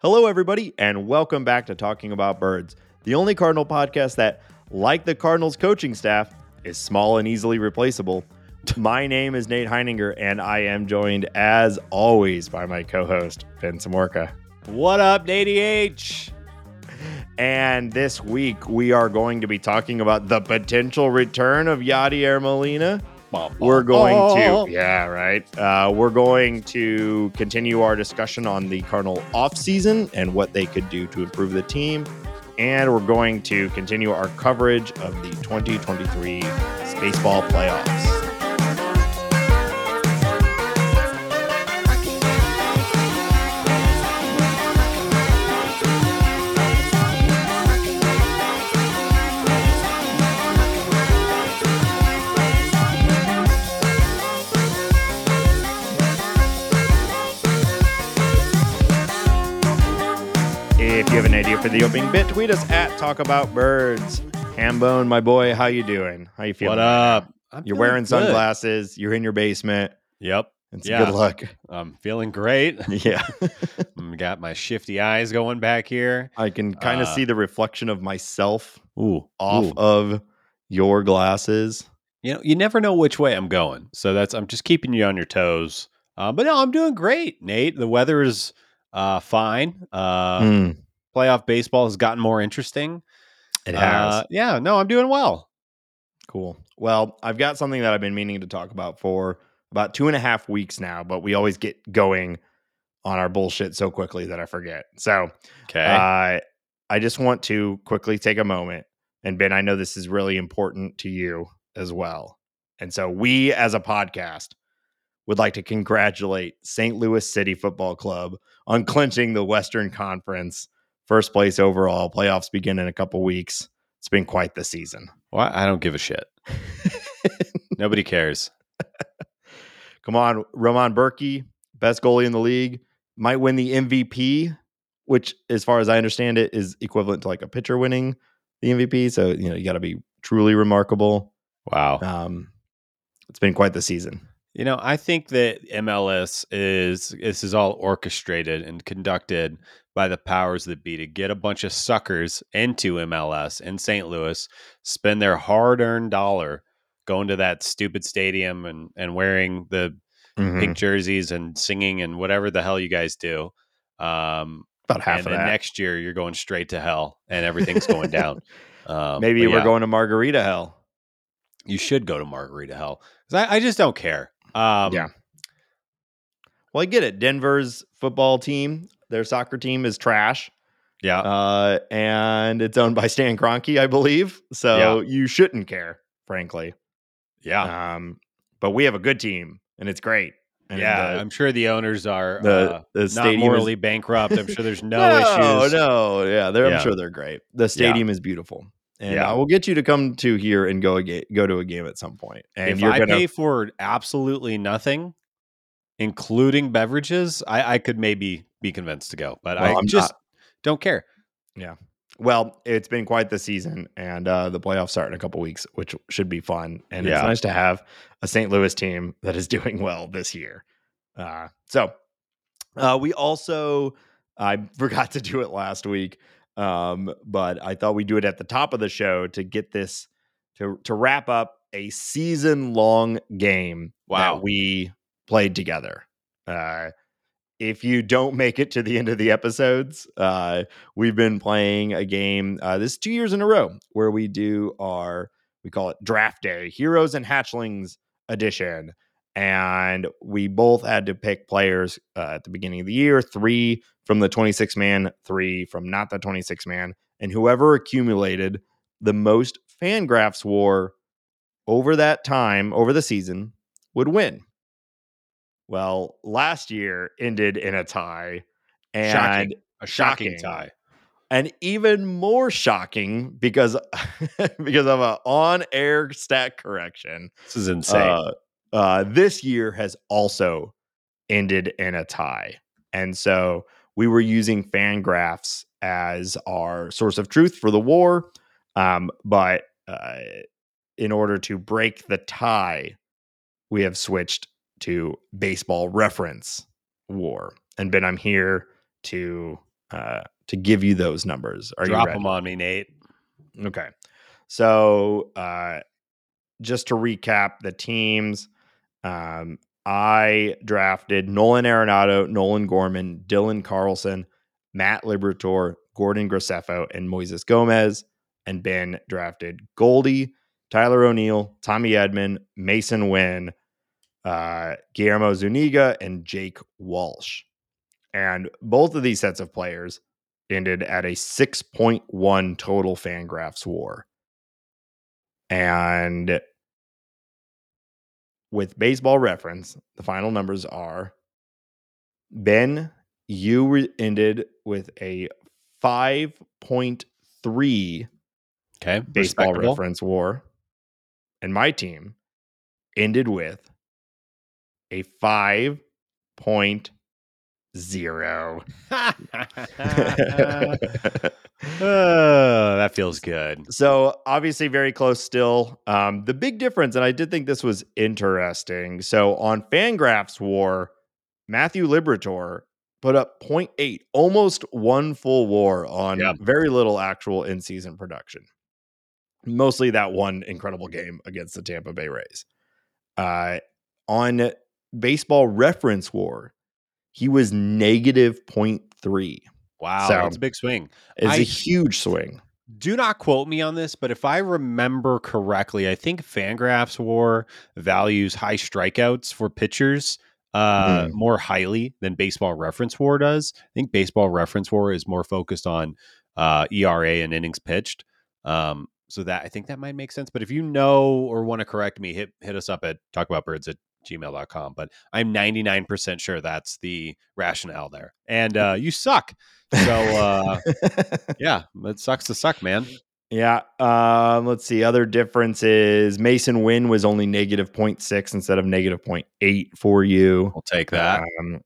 Hello, everybody, and welcome back to Talking About Birds, the only Cardinal podcast that, like the Cardinals coaching staff, is small and easily replaceable. My name is Nate Heininger, and I am joined, as always, by my co host, Ben Samorka. What up, ADH? And this week, we are going to be talking about the potential return of Yadier Molina. We're going to, yeah, right. Uh, we're going to continue our discussion on the Cardinal offseason and what they could do to improve the team. And we're going to continue our coverage of the 2023 baseball playoffs. You have an idea for the opening bit, tweet us at Talk About Birds. Hambone, my boy, how you doing? How you feeling? What up? I'm You're wearing good. sunglasses. You're in your basement. Yep. It's Yeah. good luck. I'm feeling great. Yeah. Mm, Got my shifty eyes going back here. I can kind of Uh, see the reflection of myself Ooh. off ooh. of your glasses. You know, you never know which way I'm going. So that's I'm just keeping you on your toes. Uh, but no, I'm doing great, Nate. The weather is uh, fine. Uh, Mm, Playoff baseball has gotten more interesting. it has. Uh, yeah, no, I'm doing well. cool. Well, I've got something that I've been meaning to talk about for about two and a half weeks now, but we always get going on our bullshit so quickly that I forget. So Okay. Uh, I just want to quickly take a moment. And Ben, I know this is really important to you as well. And so we as a podcast would like to congratulate St. Louis City Football Club on clinching the Western Conference first place overall. Playoffs begin in a couple weeks. It's been quite the season. well, I don't give a shit. Nobody cares. Come on, Roman Bürki, best goalie in the league, might win the MVP, which, as far as I understand it, is equivalent to like a pitcher winning the MVP. So you know you got to be truly remarkable. Wow. Um, it's been quite the season. You know, I think that MLS is this is all orchestrated and conducted by the powers that be to get a bunch of suckers into MLS in St. Louis, spend their hard-earned dollar going to that stupid stadium and and wearing the Mhm. pink jerseys and singing and whatever the hell you guys do. Um, About half and of then that. next year you're going straight to hell and everything's going down. Um, Maybe we're yeah, going to Margarita Hell. You should go to Margarita Hell. I, I just don't care. Um, Yeah. Well, I get it. Denver's football team, their soccer team is trash. yeah. Uh, and it's owned by Stan Kroenke, I believe. So you shouldn't care, frankly. yeah. Um, but we have a good team, and it's great. And yeah, the- I'm sure the owners are the, uh, the not morally is, bankrupt. I'm sure there's no, no, issues. Oh no, yeah, they're, I'm sure they're great. The stadium is beautiful, and Yeah. I will get you to come to here and go a ga- go to a game at some point. And if you're I gonna, pay for absolutely nothing, including beverages, I, I could maybe be convinced to go. But Well, I I'm just don't care. Yeah. Well, it's been quite the season, and uh, the playoffs start in a couple weeks, which should be fun. And it's nice to have a St. Louis team that is doing well this year. Uh, so uh, we also, I forgot to do it last week, um, but I thought we'd do it at the top of the show to get this to to wrap up a season long game Wow. that we played together. Uh, if you don't make it to the end of the episodes, uh, we've been playing a game. Uh, this two years in a row where we do our we call it Draft Day Heroes and Hatchlings edition, and we both had to pick players uh, at the beginning of the year: three from the 26 man, three from not the 26 man, and whoever accumulated the most Fangraphs war over that time over the season would win. Well, last year ended in a tie, and Shocking. A shocking, shocking. tie. and even more shocking because because of an on-air stat correction. This is insane. Uh, uh, this year has also ended in a tie, and so we were using Fangraphs as our source of truth for the war, um, but uh, in order to break the tie, we have switched to baseball reference war. And Ben, I'm here to uh, to give you those numbers. Are Drop you ready? them on me, Nate. Okay. So uh, just to recap the teams, um, I drafted Nolan Arenado, Nolan Gorman, Dylan Carlson, Matt Liberatore, Gordon Graceffo, and Moises Gomez. And Ben drafted Goldy, Tyler O'Neill, Tommy Edman, Masyn Winn, uh, Guillermo Zuniga, and Jake Walsh. And both of these sets of players ended at a 6.1 total Fangraphs war. And with baseball reference, the final numbers are Ben, you re- ended with a 5.3 Okay. baseball reference war. And my team ended with a 5.0. Oh, that feels good. So obviously very close still. Um, the big difference, and I did think this was interesting. So on Fangraphs War, Matthew Liberatore put up 0.8, almost one full war on Yeah. very little actual in-season production. Mostly that one incredible game against the Tampa Bay Rays. Uh, on Baseball Reference War, he was negative 0.3. Wow, So- that's a big swing. It's I- a huge swing. Do not quote me on this, but if I remember correctly, I think Fangraphs War values high strikeouts for pitchers uh, Hmm. more highly than Baseball Reference War does. I think Baseball Reference War is more focused on uh, ERA and innings pitched. Um, so that I think that might make sense. But if you know or want to correct me, hit hit us up at talkaboutbirds at gmail.com. But I'm 99% sure that's the rationale there. And uh, you suck. So uh, yeah, it sucks to suck, man. Yeah. Um, let's see. Other differences. Masyn Winn was only negative 0.6 instead of negative 0.8 for you. We'll take that. Um, All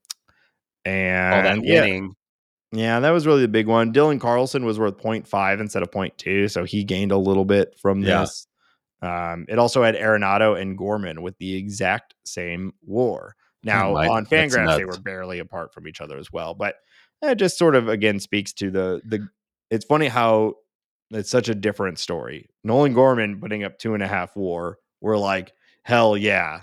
and that yeah, winning. yeah, that was really the big one. Dylan Carlson was worth 0.5 instead of 0.2, so he gained a little bit from Yeah. this. Um, it also had Arenado and Gorman with the exact same war. Now my- on Fangraphs, they were barely apart from each other as well, but it just sort of again speaks to the the. It's funny how it's such a different story. Nolan Gorman putting up two and a half war. We're like, hell yeah.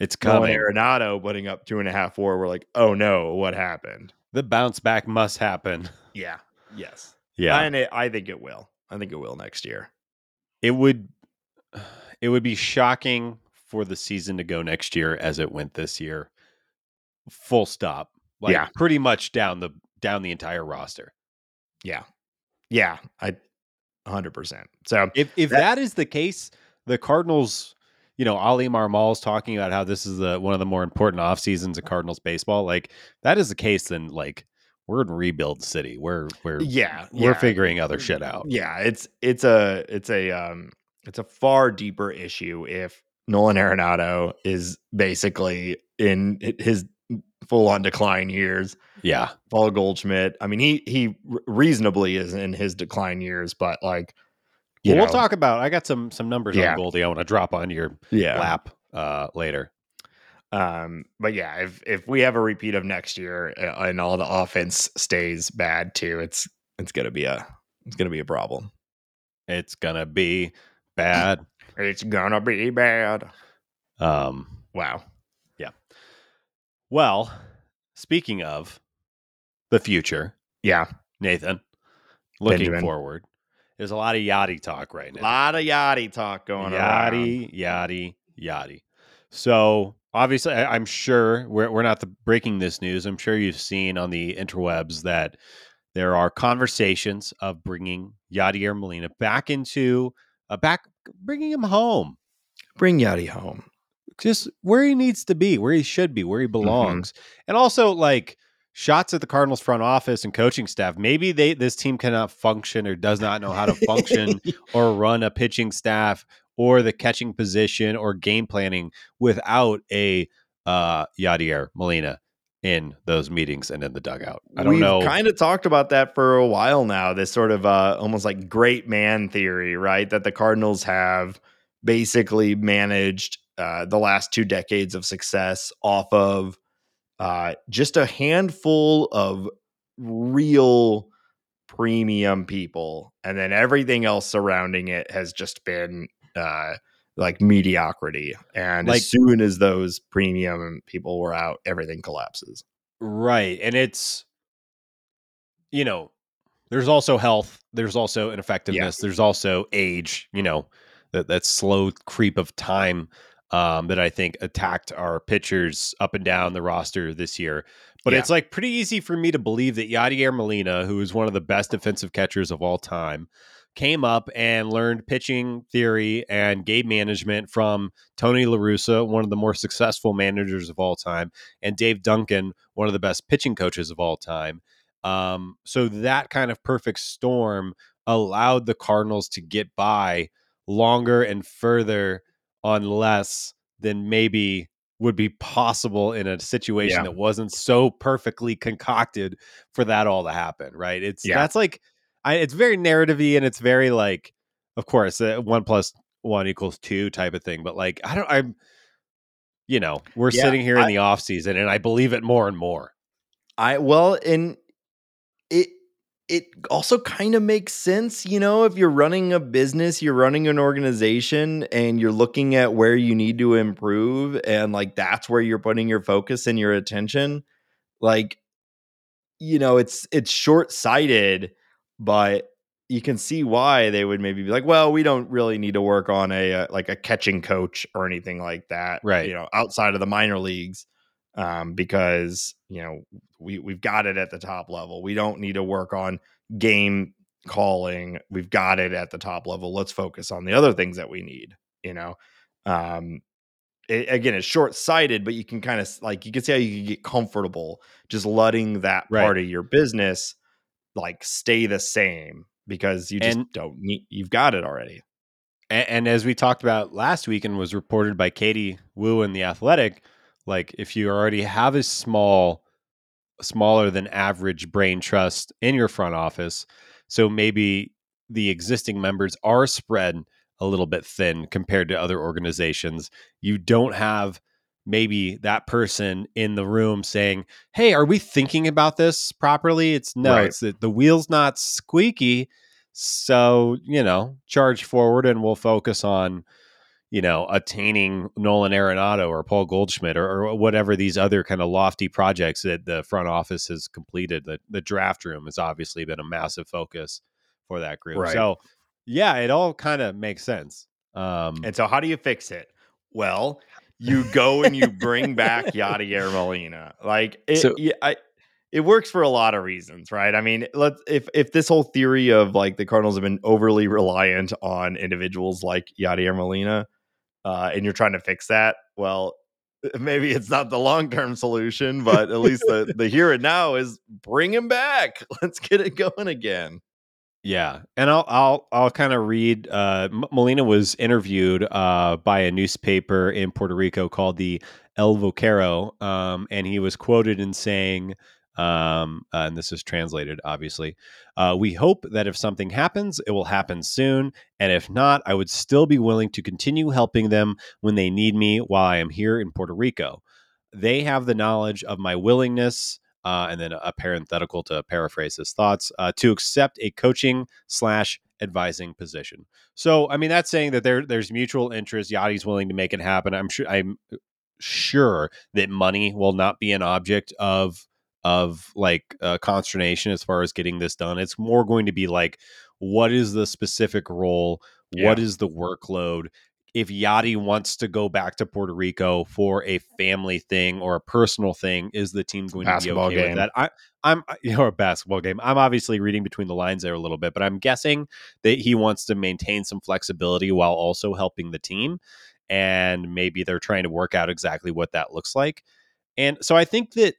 It's Nolan coming. Arenado putting up two and a half war. We're like, oh no, what happened? The bounce back must happen. Yeah. Yes. Yeah. And it, I think it will. I think it will next year. it would it would be shocking for the season to go next year as it went this year. Full stop. Like Yeah. pretty much down the down the entire roster. Yeah. Yeah. I 100%. So, If if That- is the case, the Cardinals, you know, Oli Marmol's talking about how this is the one of the more important off seasons of Cardinals baseball. Like that is the case, then like we're in rebuild city. We're we're yeah. we're yeah. figuring other shit out. Yeah, it's it's a it's a um it's a far deeper issue if Nolan Arenado is basically in his full on decline years. Yeah. Paul Goldschmidt, I mean, he he reasonably is in his decline years, but like, Well, we'll talk about I got some some numbers Yeah. on Goldy I want to drop on your yeah. lap uh later. Um, but yeah, if if we have a repeat of next year uh, and all the offense stays bad too, it's it's gonna be a it's gonna be a problem. It's gonna be bad. It's gonna be bad. Um, Wow. Yeah. Well, speaking of the future, Yeah. Nathan, looking Benjamin. forward, there's a lot of Yadi talk right now. A lot of Yadi talk going on. Yadi, Yadi, Yadi. So obviously, I, I'm sure we're we're not the, breaking this news. I'm sure you've seen on the interwebs that there are conversations of bringing Yadier Molina back into uh, back, bringing him home. Bring Yadi home. just where he needs to be, where he should be, where he Mm-hmm. belongs. And also like shots at the Cardinals front office and coaching staff. Maybe they this team cannot function or does not know how to function or run a pitching staff or the catching position or game planning without a uh Yadier Molina in those meetings and in the dugout. I don't We've know. kind of talked about that for a while now. This sort of uh, almost like great man theory, right? That the Cardinals have basically managed uh, the last two decades of success off of uh, just a handful of real premium people and then everything else surrounding it has just been uh like mediocrity and Like- as soon as those premium people were out everything collapses Right. And it's, you know, there's also health, there's also ineffectiveness, there's also age, you know, that, that slow creep of time um, that I think attacked our pitchers up and down the roster this year. But Yeah. it's like pretty easy for me to believe that Yadier Molina, who is one of the best defensive catchers of all time, came up and learned pitching theory and game management from Tony La Russa, one of the more successful managers of all time, and Dave Duncan, one of the best pitching coaches of all time. Um, so that kind of perfect storm allowed the Cardinals to get by longer and further on less than maybe would be possible in a situation Yeah. that wasn't so perfectly concocted for that all to happen, right? It's Yeah. that's like I, it's very narrativey and it's very like, of course, uh, one plus one equals two type of thing. But like, I don't, I'm, you know, we're Yeah, sitting here in I- the off season and I believe it more and more. I well, and it it also kind of makes sense, you know, if you're running a business, you're running an organization and you're looking at where you need to improve and like that's where you're putting your focus and your attention. Like you know, it's it's short-sighted, but you can see why they would maybe be like, well, we don't really need to work on a uh, like a catching coach or anything like that, Right. You know, outside of the minor leagues, um, because you know we we've got it at the top level. We don't need to work on game calling. We've got it at the top level. Let's focus on the other things that we need. You know, um, it, again, it's short sighted, but you can kind of like you can see how you can get comfortable just letting that Right. part of your business like stay the same because you just And- don't need. You've got it already. And, and as we talked about last week and was reported by Katie Woo in the Athletic, like if you already have a small, smaller than average brain trust in your front office, so maybe the existing members are spread a little bit thin compared to other organizations. You don't have maybe that person in the room saying, "Hey, are we thinking about this properly?" It's no, Right. it's that the wheel's not squeaky. So, you know, charge forward and we'll focus on, you know, attaining Nolan Arenado or Paul Goldschmidt or, or whatever these other kind of lofty projects that the front office has completed. The, the draft room has obviously been a massive focus for that group. Right. So, yeah, it all kind of makes sense. Um, And so, how do you fix it? Well, you go and you bring back Yadier Molina. Like it, So- yeah, I, it works for a lot of reasons, right? I mean, let's if if this whole theory of like the Cardinals have been overly reliant on individuals like Yadier Molina, uh, and you're trying to fix that, well, maybe it's not the long term solution, but at least the the here and now is bring him back. Let's get it going again. Yeah, and I'll I'll I'll kind of read. Uh, Molina was interviewed uh, by a newspaper in Puerto Rico called the El Vocero, um, and he was quoted in saying, um, uh, and this is translated, obviously. Uh, we hope that if something happens, it will happen soon, and if not, I would still be willing to continue helping them when they need me while I am here in Puerto Rico. They have the knowledge of my willingness uh, and then a parenthetical to paraphrase his thoughts uh, to accept a coaching slash advising position. So, I mean, that's saying that there there's mutual interest. Yadi's willing to make it happen. I'm sure. I'm sure that money will not be an object of of like uh, consternation as far as getting this done. It's more going to be like, what is the specific role? What Yeah. is the workload? If Yadi wants to go back to Puerto Rico for a family thing or a personal thing, is the team going to be Basketball okay game. with that? I, I'm you know a basketball game. I'm obviously reading between the lines there a little bit, but I'm guessing that he wants to maintain some flexibility while also helping the team, and maybe they're trying to work out exactly what that looks like. And so I think that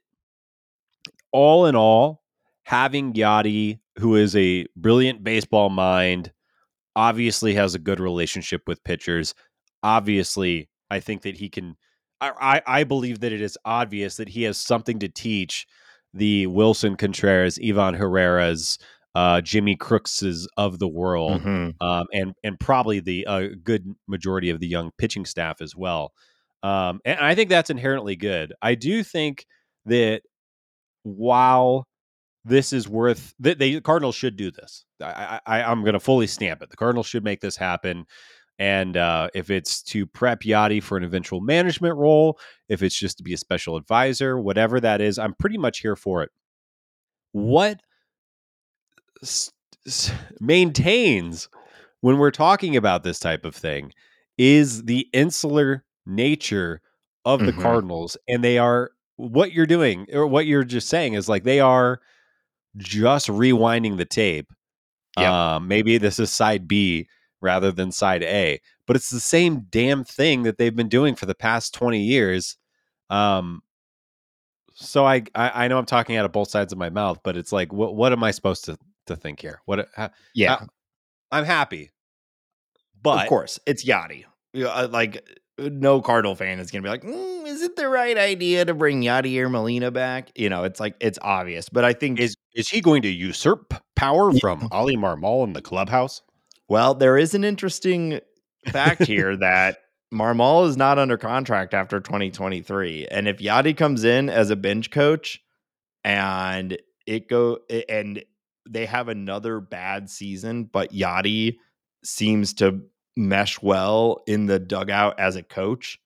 all in all, having Yadi, who is a brilliant baseball mind, obviously has a good relationship with pitchers. Obviously, I think that he can. I, I I believe that it is obvious that he has something to teach the Willson Contreras, Ivan Herrera's, uh, Jimmy Crookses of the world, Mhm. um, and and probably the uh, good majority of the young pitching staff as well. Um, and I think that's inherently good. I do think that while this is worth. They, they Cardinals should do this. I, I I'm going to fully stamp it. The Cardinals should make this happen. And uh, if it's to prep Yadi for an eventual management role, if it's just to be a special advisor, whatever that is, I'm pretty much here for it. What s- s- maintains when we're talking about this type of thing is the insular nature of the Mhm. Cardinals. And they are what you're doing, or what you're just saying is like they are just rewinding the tape. Yep. Um, maybe this is side B rather than side A, but it's the same damn thing that they've been doing for the past 20 years. Um, so I, I, I know I'm talking out of both sides of my mouth, but it's like, what, what am I supposed to, to think here? What, how, Yeah, Uh, I'm happy, but of course, it's Yadi. Yeah, uh, Like, no Cardinal fan is going to be like, "Mm, is it the right idea to bring Yadi or Molina back? You know, it's like, it's obvious. But I think, is, is he going to usurp power from Oli Marmol in the clubhouse? Well, there is an interesting fact here that Marmol is not under contract after 2023. And if Yadi comes in as a bench coach and it go and they have another bad season, but Yadi seems to mesh well in the dugout as a coach,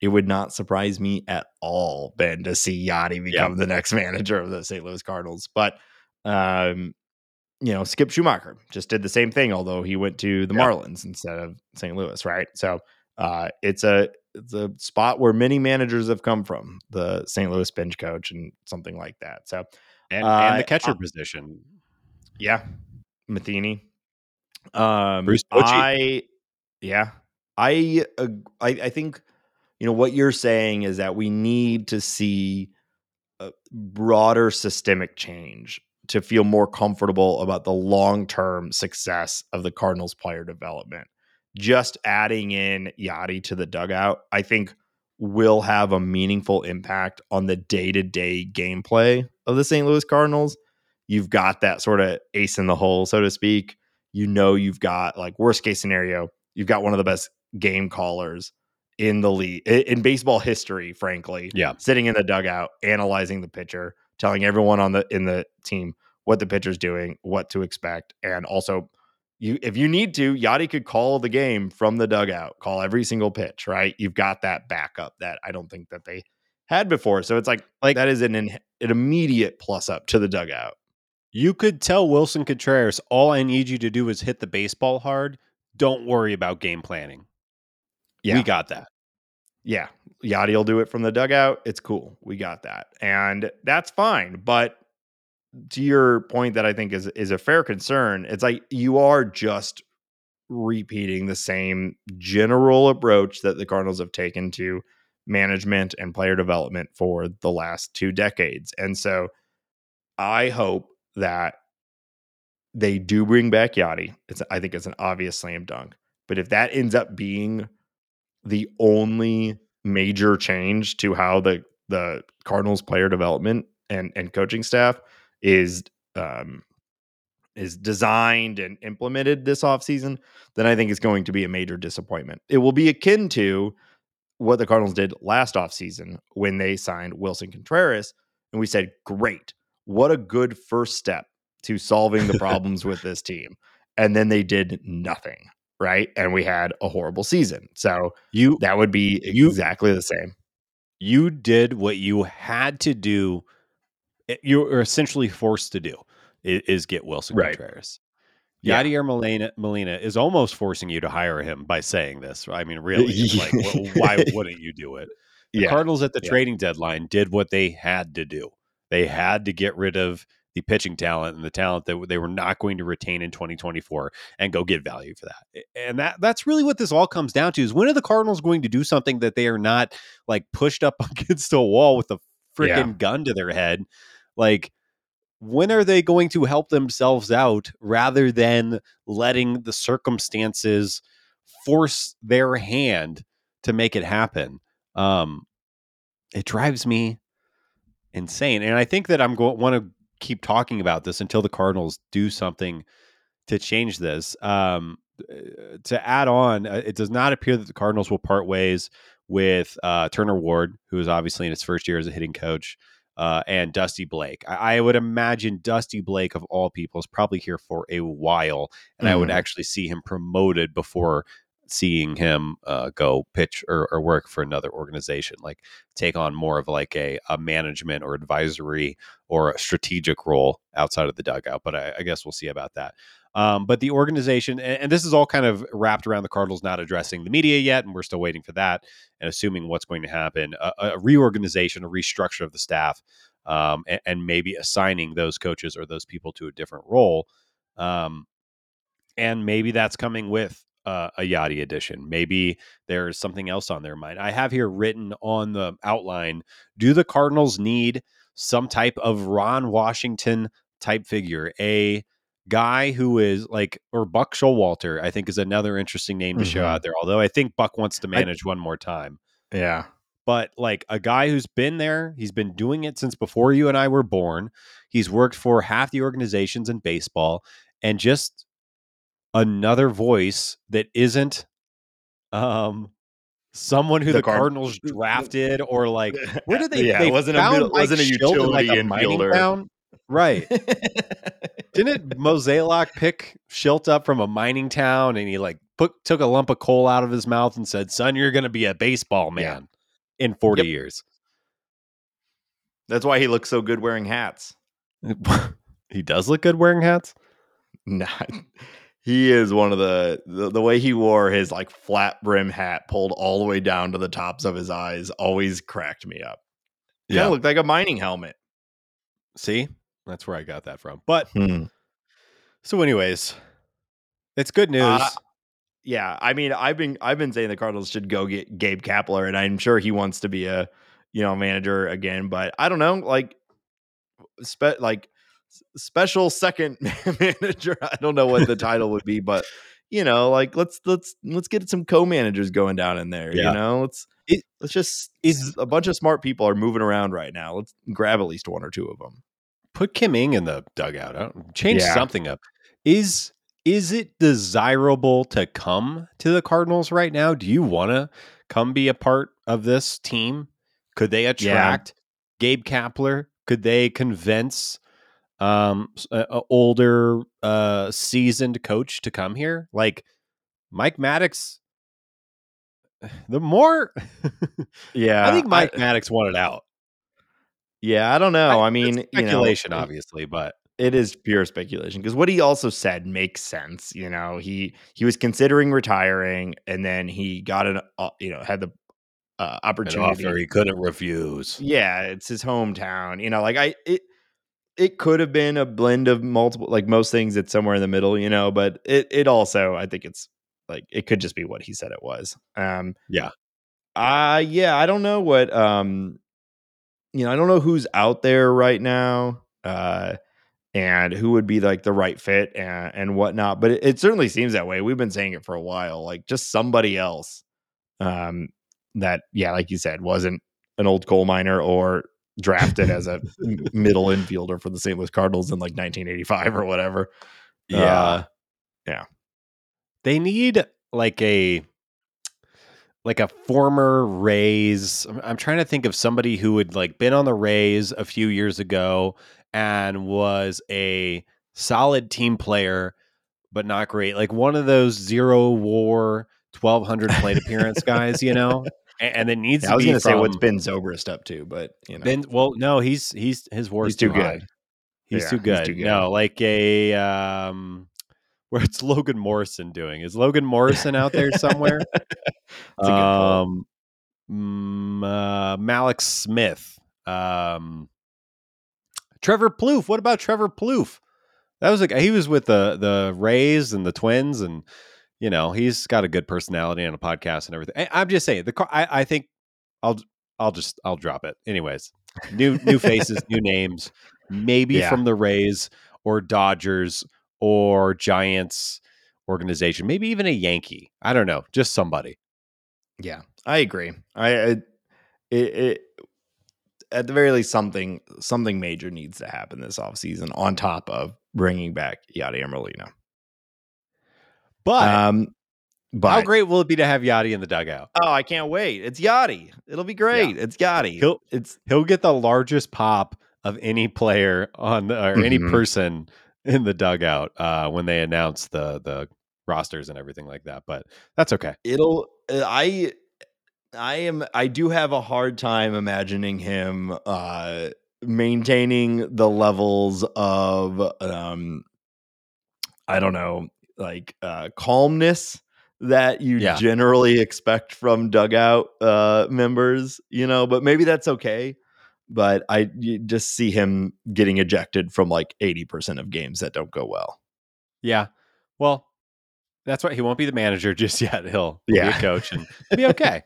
it would not surprise me at all, Ben, to see Yadi become the next manager of the St. Louis Cardinals. But um, you know, Skip Schumaker just did the same thing, although he went to the Yeah. Marlins instead of St. Louis, right? So uh, it's a it's a spot where many managers have come from, the St. Louis bench coach and something like that. So And, Uh, and the catcher uh, position. yeah, Matheny. Um, Bruce Bochy. I yeah, I, I I think you know what you're saying is that we need to see a broader systemic change to feel more comfortable about the long-term success of the Cardinals player development. Just adding in Yadi to the dugout, I think will have a meaningful impact on the day-to-day gameplay of the St. Louis Cardinals. You've got that sort of ace in the hole, so to speak. You know you've got like worst case scenario, you've got one of the best game callers in the league in baseball history, frankly Yeah. sitting in the dugout, analyzing the pitcher, telling everyone on the in the team what the pitcher's doing, what to expect, and also you if you need to, Yadi could call the game from the dugout, call every single pitch, right? You've got that backup that I don't think that they had before. So it's like Like- that is an an immediate plus up to the dugout. You could tell Willson Contreras, all I need you to do is hit the baseball hard. Don't worry about game planning. Yeah. We got that. Yeah, Yadi will do it from the dugout. It's cool. We got that. And that's fine. But to your point that I think is is a fair concern, it's like you are just repeating the same general approach that the Cardinals have taken to management and player development for the last two decades. And so I hope that they do bring back Yadi. It's I think it's an obvious slam dunk. But if that ends up being the only major change to how the the Cardinals player development and and coaching staff is um is designed and implemented this offseason, then I think it's going to be a major disappointment. It will be akin to what the Cardinals did last offseason when they signed Willson Contreras and we said, "Great. What a good first step to solving the problems with this team." And then they did nothing, right? And we had a horrible season. So You that would be You- exactly the same. you did what you had to do. Eh, you were essentially forced to do is, get Willson Right. Contreras. Yeah. Yadier Molina, Molina is almost forcing you to hire him by saying this. I mean, really, like, wh- why wouldn't you do it? The Yeah. Cardinals at the Yeah. trading deadline did what they had to do. They had to get rid of the pitching talent and the talent that they were not going to retain in 2024 and go get value for that. And that that's really what this all comes down to is when are the Cardinals going to do something that they are not like pushed up against a wall with a freaking Yeah. gun to their head? Like when are they going to help themselves out rather than letting the circumstances force their hand to make it happen? Um, it drives me insane, and I think that I'm going want to keep talking about this until the Cardinals do something to change this. Um, uh, to add on, uh, it does not appear that the Cardinals will part ways with uh, Turner Ward, who is obviously in his first year as a hitting coach. uh, and Dusty Blake. I, I, would imagine Dusty Blake, of all people, is probably here for a while, and mm. I would mm-hmm. actually see him promoted before seeing him uh, go pitch or, or, work for another organization, like take on more of like a, a management or advisory or a strategic role outside of the dugout. But I, I guess we'll see about that. Um, but the organization, and, and, this is all kind of wrapped around the Cardinals not addressing the media yet, and we're still waiting for that and assuming what's going to happen a, a reorganization, a restructure of the staff, um, and, and, maybe assigning those coaches or those people to a different role. Um, and maybe that's coming with uh, a Yadi edition. Maybe there's something else on their mind. I have here written on the outline Do the Cardinals need some type of Ron Washington type figure? A guy who is like or Buck Showalter, I think is another interesting name to mm-hmm. show out there. Although I think Buck wants to manage I, one more time. Yeah. But like a guy who's been there, he's been doing it since before you and I were born. He's worked for half the organizations in baseball and just another voice that isn't um someone who the, the Card- Cardinals drafted or like where did they yeah, they it wasn't a middle, wasn't a utility like a infielder. Town? Right. Didn't Mozeliak pick Shildt up from a mining town and he like put took a lump of coal out of his mouth and said, Son, you're gonna be a baseball man yeah. in 40 yep. years. That's why he looks so good wearing hats. he does look good wearing hats? Not he is one of the, the, the way he wore his like flat brim hat pulled all the way down to the tops of his eyes always cracked me up. Yeah, looked like a mining helmet. See, that's where I got that from. But hmm. so, anyways, it's good news. Uh, yeah, I mean, I've been I've been saying the Cardinals should go get Gabe Kapler, and I'm sure he wants to be a you know manager again. But I don't know, like, spe- like special second manager. I don't know what the title would be, but you know, like let's let's let's get some co-managers going down in there. Yeah. You know, let's it, let's just is a bunch of smart people are moving around right now. Let's grab at least one or two of them. Put Kim Ng in the dugout. Uh, change yeah. something up. Is is it desirable to come to the Cardinals right now? Do you want to come be a part of this team? Could they attract yeah. Gabe Kapler? Could they convince um a, a older uh seasoned coach to come here? Like Mike Maddux the more yeah i think mike I, maddux wanted out. Yeah i don't know i, I mean speculation you know, obviously but it is pure speculation because what he also said makes sense you know he he was considering retiring and then he got an uh, you know had the uh, opportunity he couldn't refuse. Yeah it's his hometown you know like i it it could have been a blend of multiple like most things it's somewhere in the middle you know but it it also i think it's like it could just be what he said it was um yeah. Uh yeah i don't know what um you know i don't know who's out there right now uh and who would be like the right fit and, and whatnot but it, it certainly seems that way. We've been saying it for a while like just somebody else um that yeah like you said wasn't an old coal miner or drafted as a middle infielder for the St. Louis Cardinals in like 1985 or whatever. Yeah. Uh, yeah. They need like a like a former Rays. I'm trying to think of somebody who had like been on the Rays a few years ago and was a solid team player but not great. Like one of those zero war 1200 plate appearance guys, you know? and, it needs. Yeah, I was going to say what's Ben Zobrist up to, but you know, Ben. Well, no, he's he's his war he's too, too good. He's, yeah, too good. he's too good. No, like a um, what's Logan Morrison doing? Is Logan Morrison out there somewhere? um, mm, uh, Mallex Smith. Um, Trevor Plouffe. What about Trevor Plouffe? That was like he was with the the Rays and the Twins and you know, he's got a good personality on a podcast and everything. I'm just saying the car. I, I think I'll I'll just I'll drop it. Anyways, new new faces, new names, maybe yeah. from the Rays or Dodgers or Giants organization, maybe even a Yankee. I don't know, just somebody. Yeah, I agree. I, I it, it at the very least something something major needs to happen this offseason on top of bringing back Yadier Molina. But um, But How great will it be to have Yadi in the dugout? Oh, I can't wait. It's Yadi. It'll be great. It's Yadi. He'll- it's He'll get the largest pop of any player on the, or any Mhm. person in the dugout uh, when they announce the the rosters and everything like that. But that's okay. it'll uh, I I am I do have a hard time imagining him uh maintaining the levels of um I don't know, like uh calmness that you Yeah. generally expect from dugout uh members, you know, but maybe that's okay. But I you just see him getting ejected from like 80% of games that don't go well. Yeah. Well, that's right. He won't be the manager just yet. He'll, he'll be Yeah. a coach and be okay.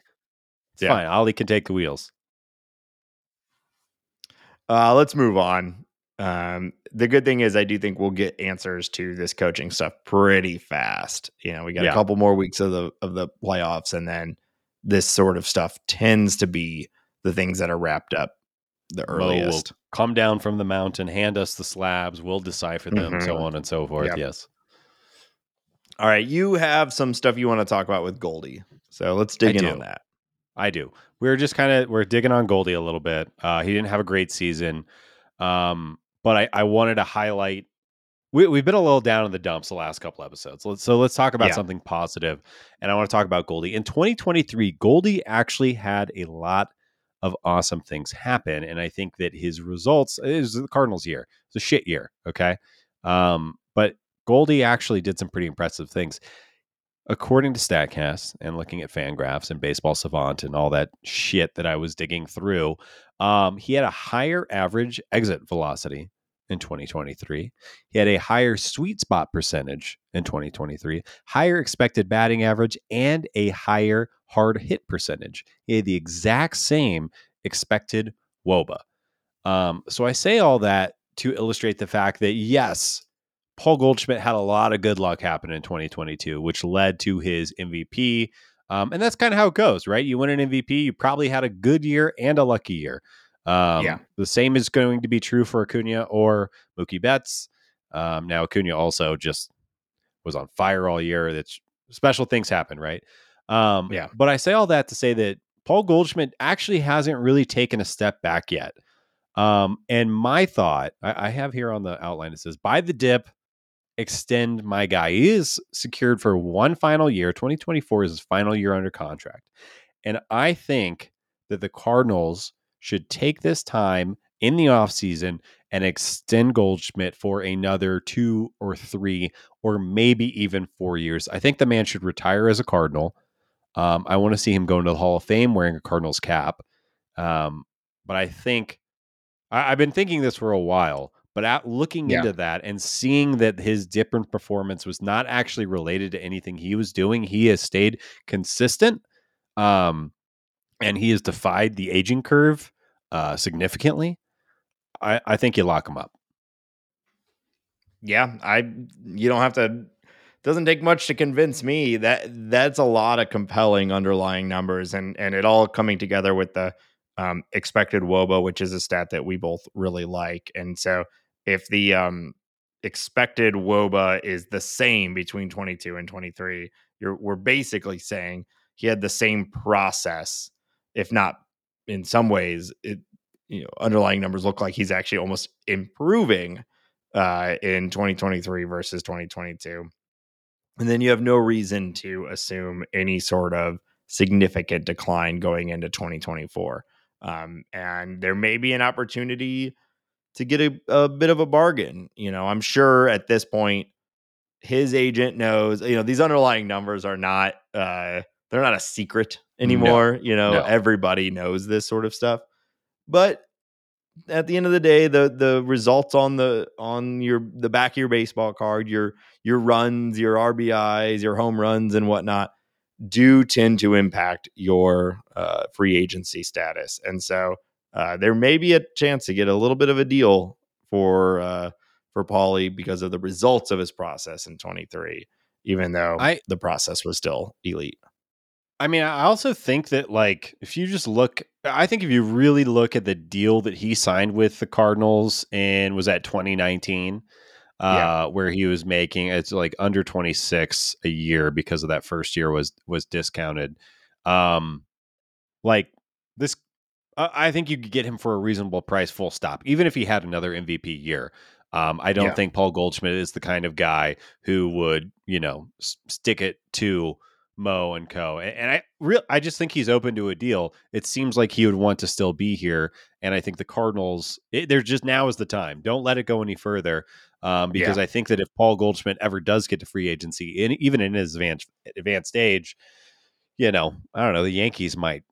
It's Yeah. fine. Ollie can take the wheels. Uh, let's move on. Um, the good thing is, I do think we'll get answers to this coaching stuff pretty fast. You know, we got Yeah. a couple more weeks of the of the playoffs, and then this sort of stuff tends to be the things that are wrapped up the Mo will earliest. come down from the mountain, hand us the slabs, we'll decipher them, so Mhm. on and so forth. Yep. Yes. All right, you have some stuff you want to talk about with Goldy, so let's dig I in do. on that. I do. We are just kind of we're digging on Goldy a little bit. Uh, he didn't have a great season, um, but I, I wanted to highlight. We, we've been a little down in the dumps the last couple episodes. Let's, so let's talk about Yeah. something positive, and I want to talk about Goldy in 2023. Goldy actually had a lot of awesome things happen, and I think that his results is the Cardinals' year. It's a shit year, okay, um, but Goldie actually did some pretty impressive things according to Statcast and looking at Fangraphs and Baseball Savant and all that shit that I was digging through, um, he had a higher average exit velocity in 2023. He had a higher sweet spot percentage in 2023, higher expected batting average, and a higher hard hit percentage. He had the exact same expected WOBA. Um, so I say all that to illustrate the fact that yes, Paul Goldschmidt had a lot of good luck happen in 2022, which led to his MVP. Um, and that's kind of how it goes, right? You win an MVP, you probably had a good year and a lucky year. Um, Yeah. The same is going to be true for Acuna or Mookie Betts. Um, now, Acuna also just was on fire all year. That's special things happen, right? Um, Yeah. But I say all that to say that Paul Goldschmidt actually hasn't really taken a step back yet. Um, and my thought, I, I have here on the outline, it says, buy the dip, extend my guy. He is secured for one final year. 2024 is his final year under contract. And I think that the Cardinals should take this time in the offseason and extend Goldschmidt for another two or three or maybe even four years. I think the man should retire as a Cardinal. Um, I want to see him go into the Hall of Fame wearing a Cardinals cap. Um, but I think I, I've been thinking this for a while, but at looking Yeah. into that and seeing that his different performance was not actually related to anything he was doing, he has stayed consistent. Um, and he has defied the aging curve uh, significantly. I, I think you lock him up. Yeah, I you don't have to doesn't take much to convince me that that's a lot of compelling underlying numbers and and it all coming together with the um, expected woba which is a stat that we both really like and so if the um, expected woba is the same between 22 and 23 you're we're basically saying he had the same process if not in some ways it you know underlying numbers look like he's actually almost improving uh, in 2023 versus 2022. And then you have no reason to assume any sort of significant decline going into 2024. Um, and there may be an opportunity to get a, a bit of a bargain. You know, I'm sure at this point, his agent knows, you know, these underlying numbers are not, uh, they're not a secret anymore. you know, no. everybody knows this sort of stuff. But at the end of the day, the the results on the on your the back of your baseball card, your your runs, your RBIs, your home runs, and whatnot, do tend to impact your uh, free agency status. And so uh, there may be a chance to get a little bit of a deal for uh, for Paulie because of the results of his process in 23, even though I- the process was still elite. I mean, I also think that like if you just look, I think if you really look at the deal that he signed with the Cardinals and was at 2019, uh, Yeah. where he was making it's like under 26 a year because of that first year was was discounted. Um, like this, uh, I think you could get him for a reasonable price, full stop. Even if he had another MVP year, um, I don't Yeah. think Paul Goldschmidt is the kind of guy who would you know s- stick it to Mo and Co. And, I real I just think he's open to a deal. It seems like he would want to still be here, and I think the Cardinals. It, they're just now is the time. Don't let it go any further, um, because I think that if Paul Goldschmidt ever does get to free agency, in, even in his advanced advanced age, you know, I don't know, the Yankees might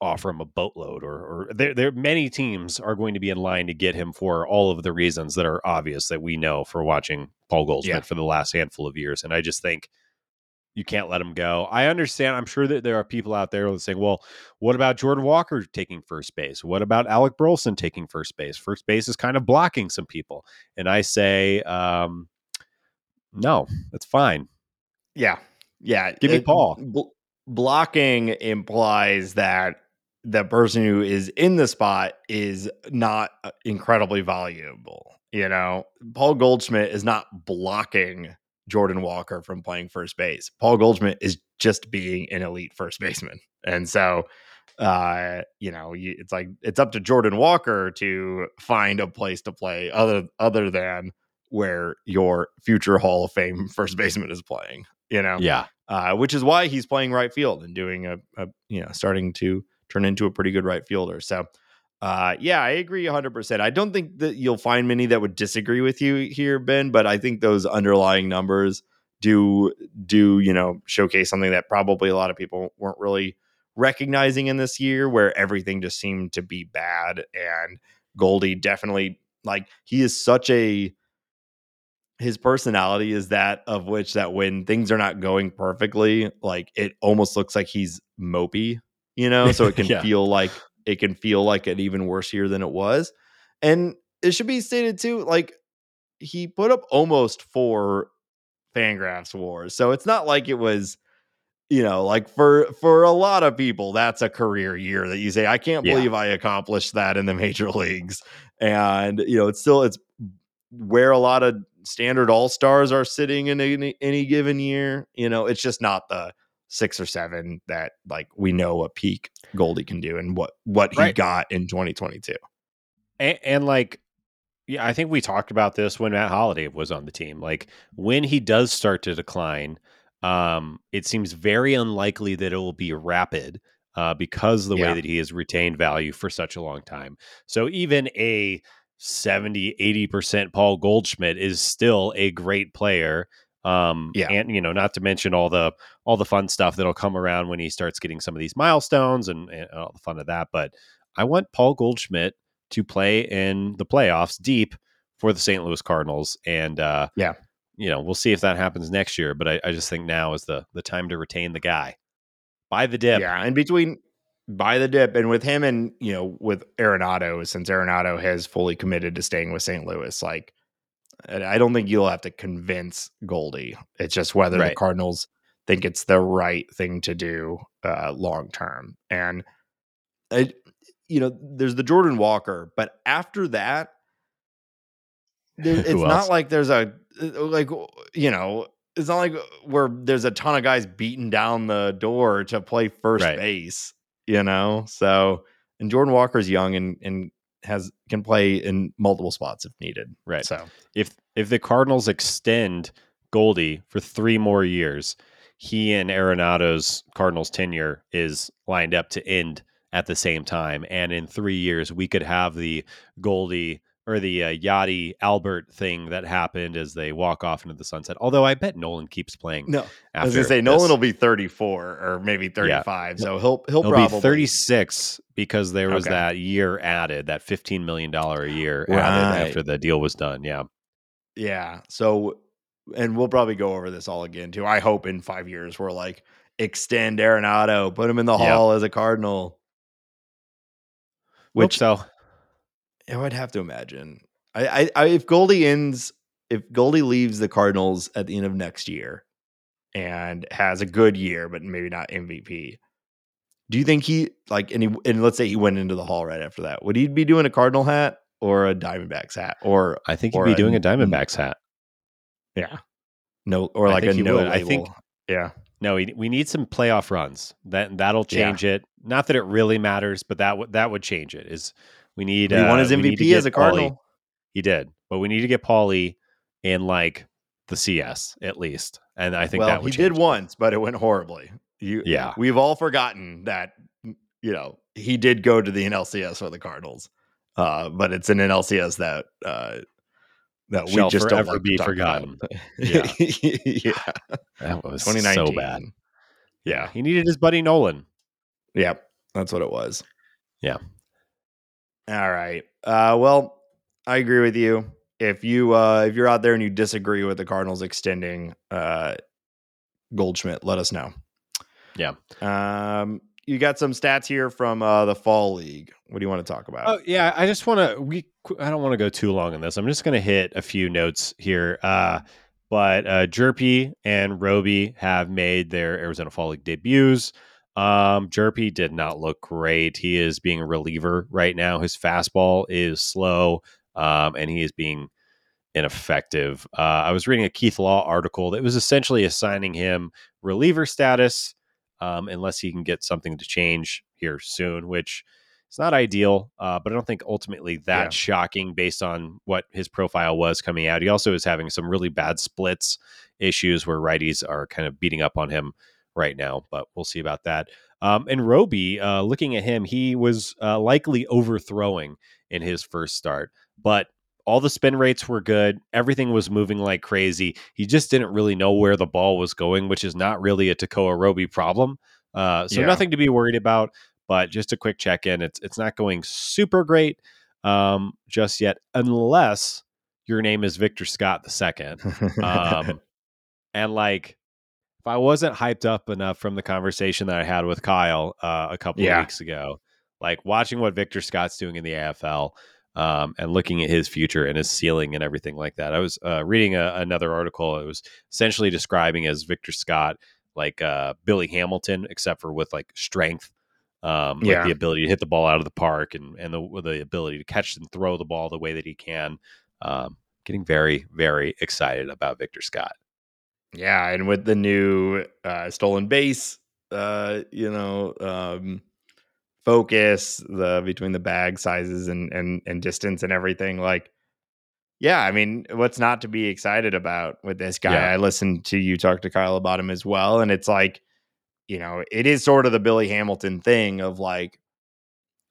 offer him a boatload, or, or there, there many teams are going to be in line to get him for all of the reasons that are obvious that we know for watching Paul Goldschmidt Yeah. for the last handful of years, and I just think you can't let him go. I understand. I'm sure that there are people out there saying, "Well, what about Jordan Walker taking first base? What about Alec Burleson taking first base? First base is kind of blocking some people." And I say, um, "No, that's fine. Yeah. Yeah. Give me it- Paul. bl- blocking implies that the person who is in the spot is not uh, incredibly valuable. You know, Paul Goldschmidt is not blocking Jordan Walker from playing first base. Paul Goldschmidt is just being an elite first baseman. And so, uh, you know, you, it's like it's up to Jordan Walker to find a place to play other other than where your future Hall of Fame first baseman is playing. You know, Yeah, uh, which is why he's playing right field and doing a, a you know starting to turn into a pretty good right fielder. So, uh, yeah, I agree 100%. I don't think that you'll find many that would disagree with you here, Ben, but I think those underlying numbers do do you know showcase something that probably a lot of people weren't really recognizing in this year, where everything just seemed to be bad and Goldy definitely like he is such a his personality is that of which that when things are not going perfectly, like it almost looks like he's mopey, you know, so it can Yeah. feel like it can feel like an even worse year than it was. And it should be stated too, like he put up almost four Fangraphs wars. So it's not like it was, you know, like for for a lot of people, that's a career year that you say, I can't Yeah. believe I accomplished that in the major leagues. And you know, it's still it's where a lot of standard all stars are sitting in any, any given year. You know, it's just not the six or seven that like we know what peak Goldy can do and what what he Right. got in 2022. and, and like yeah i think we talked about this when matt holliday was on the team like when he does start to decline um it seems very unlikely that it will be rapid uh because the Yeah. way that he has retained value for such a long time so even a 70 80% paul goldschmidt is still a great player um Yeah. and you know not to mention all the all the fun stuff that'll come around when he starts getting some of these milestones and, and all the fun of that but i want paul goldschmidt to play in the playoffs deep for the St. Louis Cardinals. And uh, Yeah. you know, we'll see if that happens next year. But I, I just think now is the the time to retain the guy. Buy the dip. Yeah, and between by the dip and with him and you know with Arenado, since Arenado has fully committed to staying with St. Louis, like I I don't think you'll have to convince Goldy. It's just whether the Cardinals think it's the right thing to do uh, long term. And I, you know, there's the Jordan Walker, but after that, there, it's not like there's a uh, like uh, you know. It's not like uh, where there's a ton of guys beating down the door to play first Right. base, you know. So, and Jordan Walker's young and and has can play in multiple spots if needed. Right. So, If if the Cardinals extend Goldy for three more years, he and Arenado's Cardinals tenure is lined up to end at the same time. And in three years, we could have the Goldy or the uh, Yadi Albert thing that happened as they walk off into the sunset. Although I bet Nolan keeps playing. no, I was gonna say Nolan will be 34 or maybe 35. So he'll he'll, He'll probably be 36 because there was Okay. that year added, that $15 million a year Right. added after the deal was done. Yeah. Yeah. So, and we'll probably go over this all again too. I hope in five years we're like extend Arenado, put him in the Yeah. hall as a Cardinal. Which Which so I would have to imagine. I, I, I if Goldy ends, if Goldy leaves the Cardinals at the end of next year and has a good year, but maybe not MVP. Do you think he like and he, and let's say he went into the hall right after that? Would he be doing a Cardinal hat or a Diamondbacks hat or I think he'd be a doing a Diamondbacks hat. Yeah. No, or like a no would. label. I think- yeah. No, we, we need some playoff runs. That that'll Yeah. change it. Not that it really matters, but that would that would change it. Is we need He won uh, his need to MVP as a Cardinal. He did, but we need to get Paulie in like the CS at least, and I think well, that he did once, but it went horribly. You, Yeah. we've all forgotten that. You know, he did go to the NLCS for the Cardinals, uh, but it's an NLCS that uh, that we just don't like to be forgotten. Yeah. yeah, That was 2019. so bad. Yeah, He needed his buddy Nolan. yeah, that's what it was. Yeah. All right. Uh, well, I agree with you. If you uh, if you're out there and you disagree with the Cardinals extending uh, Goldschmidt, let us know. Yeah. Um, you got some stats here from uh, the fall league. What do you want to talk about? Oh yeah, I just want to. We I don't want to go too long on this. I'm just going to hit a few notes here. Uh, but uh, Hjerpe and Roby have made their Arizona Fall League debuts. Um, Hjerpe did not look great. He is being a reliever right now. His fastball is slow, um, and he is being ineffective. Uh, I was reading a Keith Law article that was essentially assigning him reliever status um, unless he can get something to change here soon, which is not ideal. Uh, but I don't think ultimately that Yeah. shocking based on what his profile was coming out. He also is having some really bad splits issues where righties are kind of beating up on him right now, but we'll see about that. Um, and Roby, uh, looking at him, he was uh, likely overthrowing in his first start, but all the spin rates were good. Everything was moving like crazy. He just didn't really know where the ball was going, which is not really a Tekoah Roby problem. Uh, so Yeah. nothing to be worried about. But just a quick check in. It's it's not going super great um, just yet, unless your name is Victor Scott the second. Um, and like, if I wasn't hyped up enough from the conversation that I had with Kyle uh, a couple Yeah. of weeks ago, like watching what Victor Scott's doing in the AFL um, and looking at his future and his ceiling and everything like that. I was uh, reading a, another article. It was essentially describing as Victor Scott like uh, Billy Hamilton, except for with like strength. Um, like Yeah. the ability to hit the ball out of the park and, and the, the ability to catch and throw the ball the way that he can. Um, getting very, very excited about Victor Scott. Yeah, and with the new uh, stolen base, uh, you know, um, focus the between the bag sizes and and and distance and everything, like, yeah, I mean, what's not to be excited about with this guy? Yeah. I listened to you talk to Kyle about him as well, and it's like, you know, it is sort of the Billy Hamilton thing of like,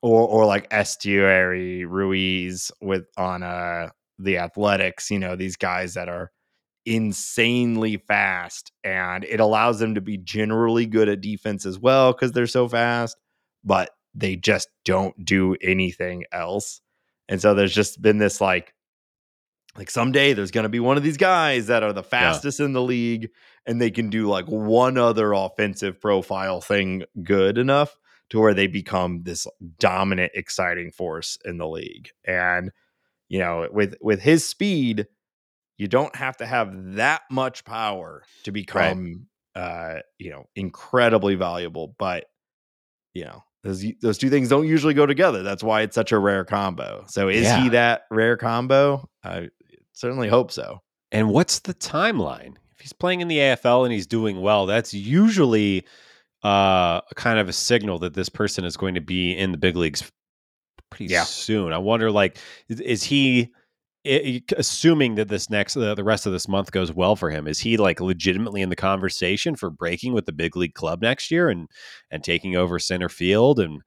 or or like Esteury Ruiz with on uh the Athletics, you know, these guys that are insanely fast and it allows them to be generally good at defense as well because they're so fast, but they just don't do anything else. And so there's just been this like like someday there's going to be one of these guys that are the fastest in the league and they can do like one other offensive profile thing good enough to where they become this dominant exciting force in the league. And you know, with with his speed, you don't have to have that much power to become uh, you know, incredibly valuable, but you know, those those two things don't usually go together. That's why it's such a rare combo. So is Yeah. he that rare combo? I certainly hope so. And what's the timeline? If he's playing in the AFL and he's doing well, that's usually uh, kind of a signal that this person is going to be in the big leagues pretty Yeah. soon. I wonder, like, is he i- i- assuming that this next uh, the rest of this month goes well for him? Is he like legitimately in the conversation for breaking with the big league club next year and and taking over center field and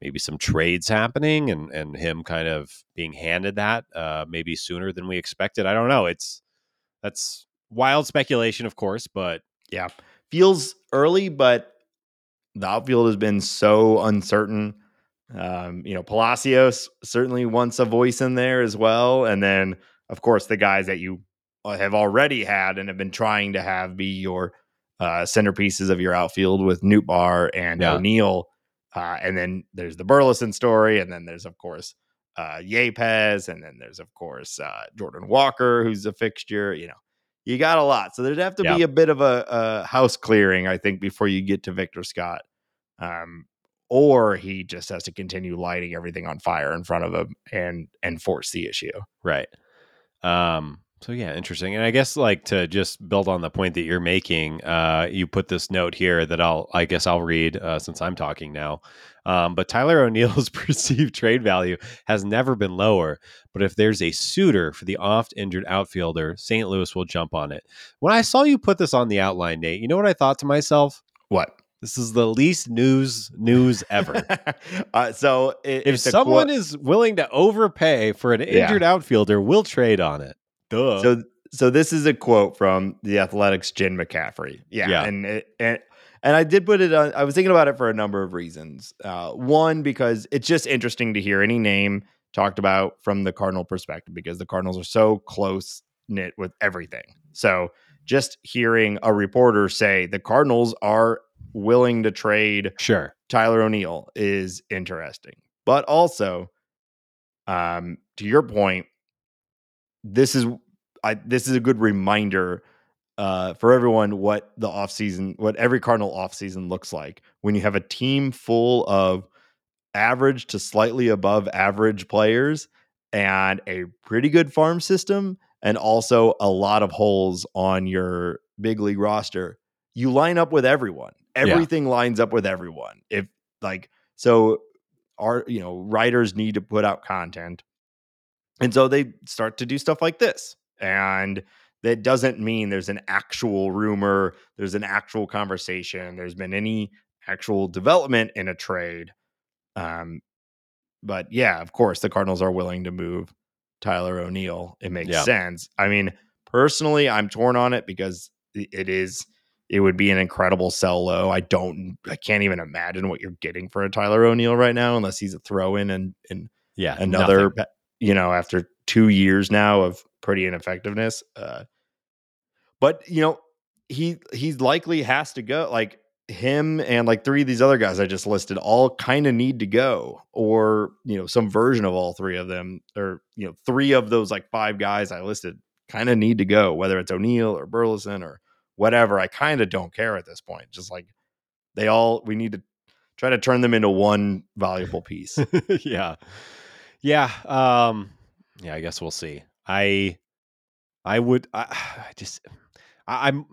maybe some trades happening and and him kind of being handed that uh, maybe sooner than we expected? I don't know. It's that's wild speculation, of course, but Yeah. Feels early, but the outfield has been so uncertain. Um, you know, Palacios certainly wants a voice in there as well. And then, of course, the guys that you uh, have already had and have been trying to have be your uh, centerpieces of your outfield with Nootbaar and Yeah. O'Neill. Uh, and then there's the Burleson story. And then there's, of course, uh, Yepez. And then there's, of course, uh, Jordan Walker, who's a fixture. You know, you got a lot. So there'd have to Yeah. be a bit of a, a house clearing, I think, before you get to Victor Scott. Um, or he just has to continue lighting everything on fire in front of him and and force the issue. Right. Um, So yeah, interesting. And I guess like to just build on the point that you're making, uh, you put this note here that I'll I guess I'll read uh, since I'm talking now. Um, but Tyler O'Neill's perceived trade value has never been lower. But if there's a suitor for the oft injured outfielder, St. Louis will jump on it. When I saw you put this on the outline, Nate, you know what I thought to myself? What? This is the least news news ever. uh, so it, if someone qu- is willing to overpay for an injured yeah. outfielder, we'll trade on it. Duh. So so this is a quote from the Athletic's Jen McCaffrey. Yeah, yeah. and it, and and I did put it on. I was thinking about it for a number of reasons. Uh, one because it's just interesting to hear any name talked about from the Cardinal perspective because the Cardinals are so close knit with everything. So just hearing a reporter say the Cardinals are willing to trade sure Tyler O'Neill is interesting. But also, um, to your point, this is I, this is a good reminder uh, for everyone what the offseason, what every Cardinal offseason looks like when you have a team full of average to slightly above average players and a pretty good farm system and also a lot of holes on your big league roster. You line up with everyone. Everything yeah. lines up with everyone. If like so our you know writers need to put out content and so they start to do stuff like this. And that doesn't mean there's an actual rumor, there's an actual conversation, there's been any actual development in a trade. Um, but yeah, of course, the Cardinals are willing to move Tyler O'Neill. It makes yeah. sense. I mean, personally, I'm torn on it because it is it would be an incredible sell low. I don't I can't even imagine what you're getting for a Tyler O'Neill right now unless he's a throw in and and yeah, another nothing you know, after two years now of pretty ineffectiveness. Uh, but you know, he he likely has to go. Like him and like three of these other guys I just listed all kind of need to go, or you know, some version of all three of them, or you know, three of those like five guys I listed kind of need to go, whether it's O'Neill or Burleson or whatever. I kind of don't care at this point. Just like they all, we need to try to turn them into one valuable piece. yeah. Yeah, um, yeah. I guess we'll see. I, I would. I, I just, I, I'm.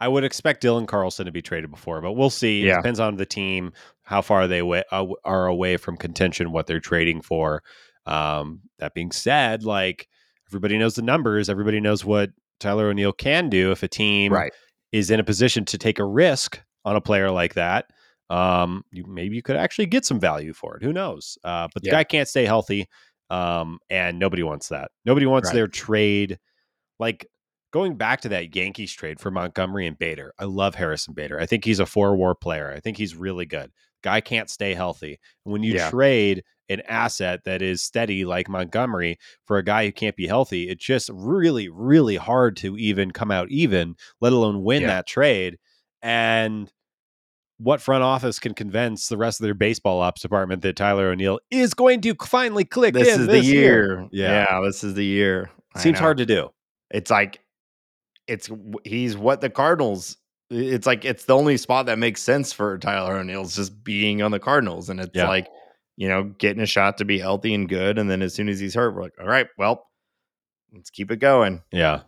I would expect Dylan Carlson to be traded before, but we'll see. Yeah. It depends on the team, how far they uh, are away from contention, what they're trading for. Um, that being said, like everybody knows the numbers, everybody knows what Tyler O'Neill can do if a team right. is in a position to take a risk on a player like that um, you, maybe you could actually get some value for it. Who knows? Uh, but the yeah. guy can't stay healthy, um, and nobody wants that. Nobody wants right. their trade. Like going back to that Yankees trade for Montgomery and Bader. I love Harrison Bader. I think he's a four WAR player. I think he's really good. Guy can't stay healthy. When you yeah. trade an asset that is steady like Montgomery for a guy who can't be healthy, it's just really, really hard to even come out even, let alone win yeah. that trade. And what front office can convince the rest of their baseball ops department that Tyler O'Neill is going to finally click this is this the year. year. Yeah. yeah, this is the year. Seems hard to do. It's like it's he's what the Cardinals. It's like it's the only spot that makes sense for Tyler O'Neill's just being on the Cardinals, and it's yeah. like you know getting a shot to be healthy and good, and then as soon as he's hurt, we're like, all right, well, let's keep it going. Yeah.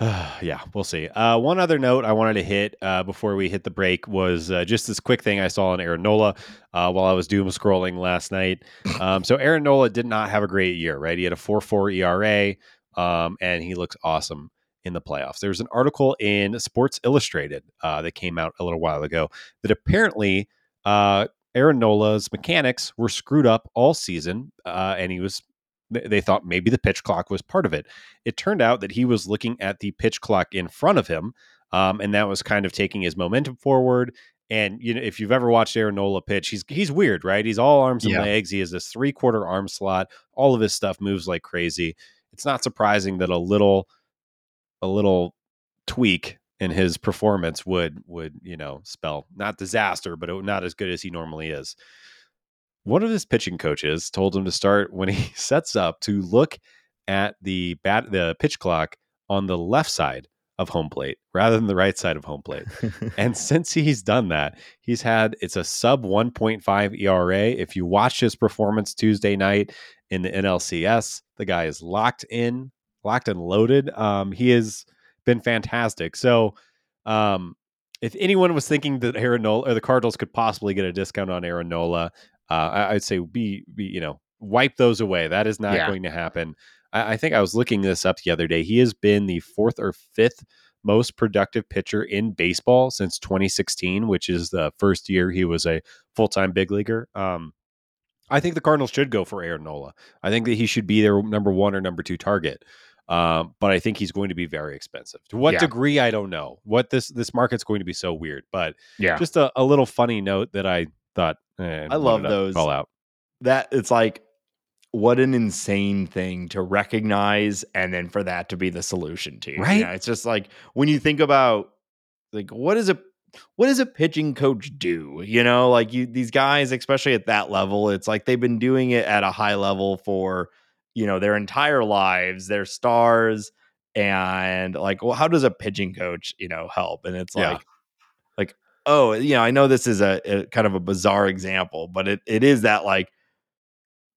yeah, we'll see. Uh, one other note I wanted to hit uh, before we hit the break was uh, just this quick thing I saw on Aaron Nola uh, while I was doom scrolling last night. Um, so Aaron Nola did not have a great year, right? He had a 4 4 ERA, um, and he looks awesome in the playoffs. There's an article in Sports Illustrated uh, that came out a little while ago that apparently uh, Aaron Nola's mechanics were screwed up all season, and he was they thought maybe the pitch clock was part of it. It turned out that he was looking at the pitch clock in front of him, um, and that was kind of taking his momentum forward. And you know, if you've ever watched Aaron Nola pitch, he's he's weird, right? He's all arms and yeah. legs. He has this three quarter arm slot. All of his stuff moves like crazy. It's not surprising that a little a little tweak in his performance would would you know spell not disaster, but not as good as he normally is one of his pitching coaches told him to start when he sets up to look at the bat the pitch clock on the left side of home plate rather than the right side of home plate. and since he's done that, he's had it's a sub 1.5 ERA. If you watch his performance Tuesday night in the NLCS, The guy is locked in, locked and loaded. Um, he has been fantastic. So, um, if anyone was thinking that Aaron Nola or the Cardinals could possibly get a discount on Aaron Nola, uh, I, would say be, be, you know, wipe those away. That is not yeah. going to happen. I, I think I was looking this up the other day. He has been the fourth or fifth most productive pitcher in baseball since 2016, which is the first year he was a full time big leaguer. Um, I think the Cardinals should go for Aaron Nola. I think that he should be their number one or number two target. Um, but I think he's going to be very expensive. To what yeah. degree, I don't know. What this this market's going to be so weird, but yeah, just a, a little funny note that I thought. Eh, I love those. Call out that it's like what an insane thing to recognize and then for that to be the solution to right it's just like when you think about like what is a what does a pitching coach do you know like you these guys especially at that level it's like they've been doing it at a high level for you know their entire lives they're stars and like well how does a pitching coach you know help and it's yeah. like like oh you know i know this is a, a kind of a bizarre example but it, it is that like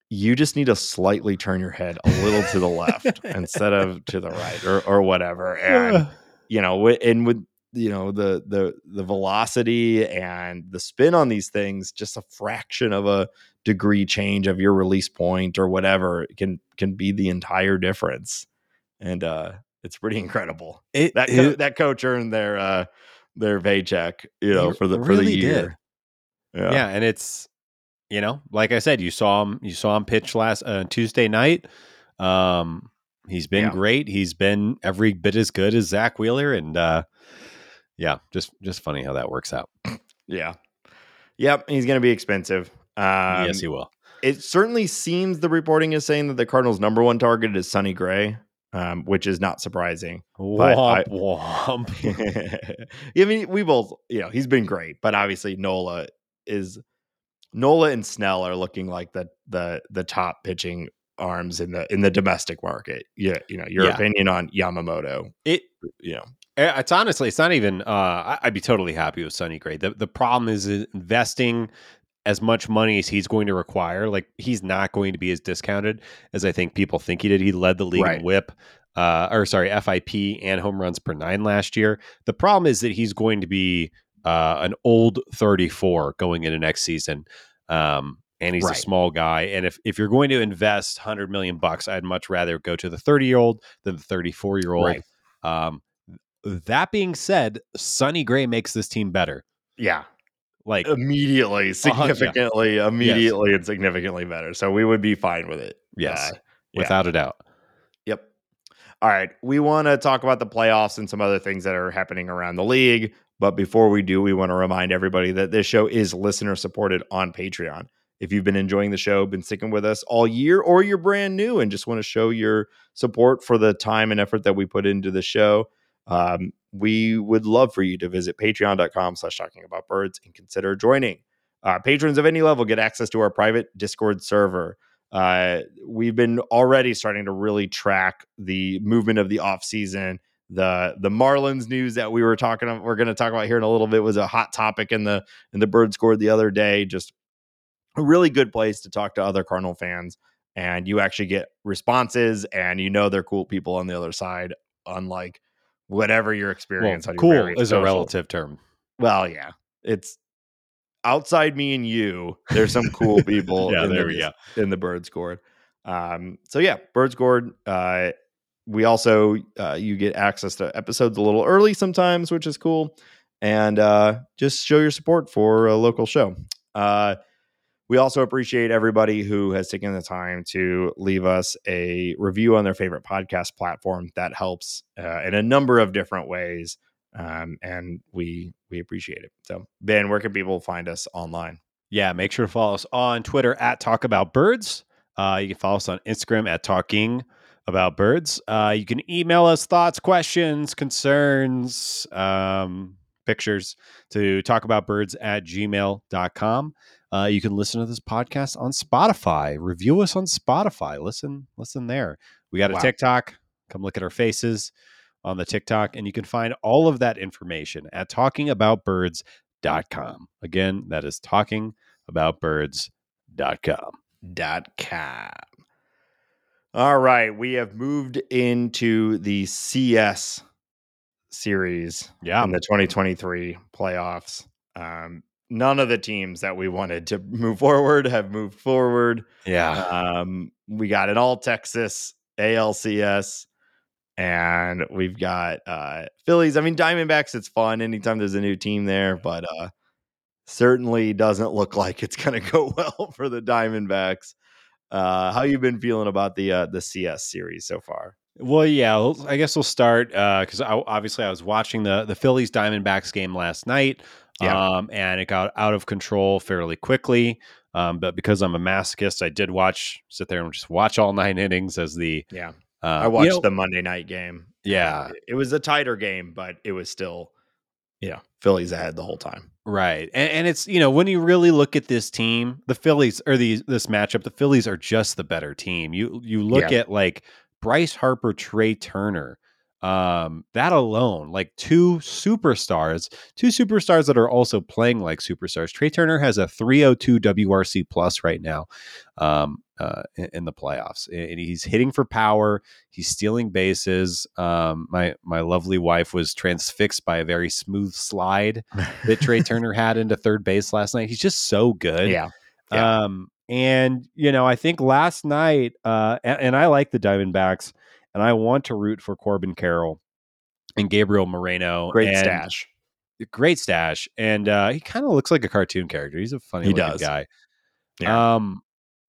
you just need to slightly turn your head a little to the left instead of to the right or or whatever and you know and with you know the the the velocity and the spin on these things just a fraction of a degree change of your release point or whatever can can be the entire difference and uh it's pretty incredible it, that co- that coach earned their uh their paycheck you know for the really for the year did. yeah. yeah and it's you know, like I said, you saw him. You saw him pitch last uh, Tuesday night. Um, he's been yeah. great. He's been every bit as good as zack Wheeler, and uh, yeah, just just funny how that works out. Yeah, yep. He's going to be expensive. Um, yes, he will. It certainly seems the reporting is saying that the Cardinals' number one target is Sonny Gray, um, which is not surprising. Womp I, womp. I mean, we both, you know, he's been great, but obviously Nola is Nola and Snell are looking like the the the top pitching arms in the in the domestic market. Yeah, you know, your yeah. opinion on Yamamoto. It you know. Eh, it's honestly, it's not even. Uh, I'd be totally happy with Sonny Gray. The the problem is investing as much money as he's going to require. Like he's not going to be as discounted as I think people think he did. He led the league right. in WHIP, uh, or sorry, FIP and home runs per nine last year. The problem is that he's going to be uh, an old 34 going into next season. Um, and he's right. a small guy. And if, if you're going to invest 100 million bucks, I'd much rather go to the 30 year old than the 34 year old. Right. Um, that being said, Sonny Gray makes this team better. Yeah. Like immediately, significantly, uh, yeah. immediately, yes. and significantly better. So we would be fine with it. Yes. Uh, without yeah. a doubt. Yep. All right. We want to talk about the playoffs and some other things that are happening around the league. But before we do, we want to remind everybody that this show is listener supported on Patreon. If you've been enjoying the show, been sticking with us all year, or you're brand new and just want to show your support for the time and effort that we put into the show, um, we would love for you to visit patreon.com slash talking about birds and consider joining. Uh, patrons of any level get access to our private Discord server. Uh, we've been already starting to really track the movement of the off season the the Marlins news that we were talking about, we're going to talk about here in a little bit was a hot topic in the in the bird score the other day just a really good place to talk to other cardinal fans and you actually get responses and you know they're cool people on the other side unlike whatever your experience well, cool is social. a relative term well yeah it's outside me and you there's some cool people yeah, in, there the, we go. in the bird scored um so yeah Birds scored uh we also uh, you get access to episodes a little early sometimes, which is cool, and uh, just show your support for a local show. Uh, we also appreciate everybody who has taken the time to leave us a review on their favorite podcast platform. That helps uh, in a number of different ways, um, and we we appreciate it. So, Ben, where can people find us online? Yeah, make sure to follow us on Twitter at Talk About Birds. Uh, you can follow us on Instagram at Talking about birds. Uh, you can email us thoughts, questions, concerns, um, pictures to talk about birds at gmail.com. Uh, you can listen to this podcast on Spotify. Review us on Spotify. Listen, listen there. We got a wow. TikTok. Come look at our faces on the TikTok, and you can find all of that information at talkingaboutbirds.com. Again, that is talkingaboutbirds.com. Dot com. All right, we have moved into the CS series Yeah. in the 2023 playoffs. Um, none of the teams that we wanted to move forward have moved forward. Yeah. Um, we got an all Texas ALCS, and we've got uh, Phillies. I mean, Diamondbacks. It's fun anytime there's a new team there, but uh, certainly doesn't look like it's going to go well for the Diamondbacks. Uh, how you been feeling about the uh, the CS series so far? Well, yeah, I guess we'll start because I, obviously I was watching the the Phillies Diamondbacks game last night, Yeah. um, and it got out of control fairly quickly. Um, but because I'm a masochist, I did watch, sit there and just watch all nine innings as the. Yeah, Uh, I you watched know- the Monday night game. Yeah, It- it was a tighter game, but it was still, yeah Phillies ahead the whole time. Right. And, and it's, you know, when you really look at this team, the Phillies or the this matchup, the Phillies are just the better team. You you look Yeah. at like Bryce Harper, Trea Turner, um, that alone, like two superstars, two superstars that are also playing like superstars. Trea Turner has a 302 WRC plus right now um, uh, in, in the playoffs. And he's hitting for power. He's stealing bases. Um, my my lovely wife was transfixed by a very smooth slide that Trea Turner had into third base last night. He's just so good. yeah, Yeah. Um, and you know, I think last night, uh, and, and I like the Diamondbacks, and I want to root for Corbin Carroll and Gabriel Moreno. great stash. great stash, and uh, he kind of looks like a cartoon character. He's a funny He looking does. guy. Yeah. Um,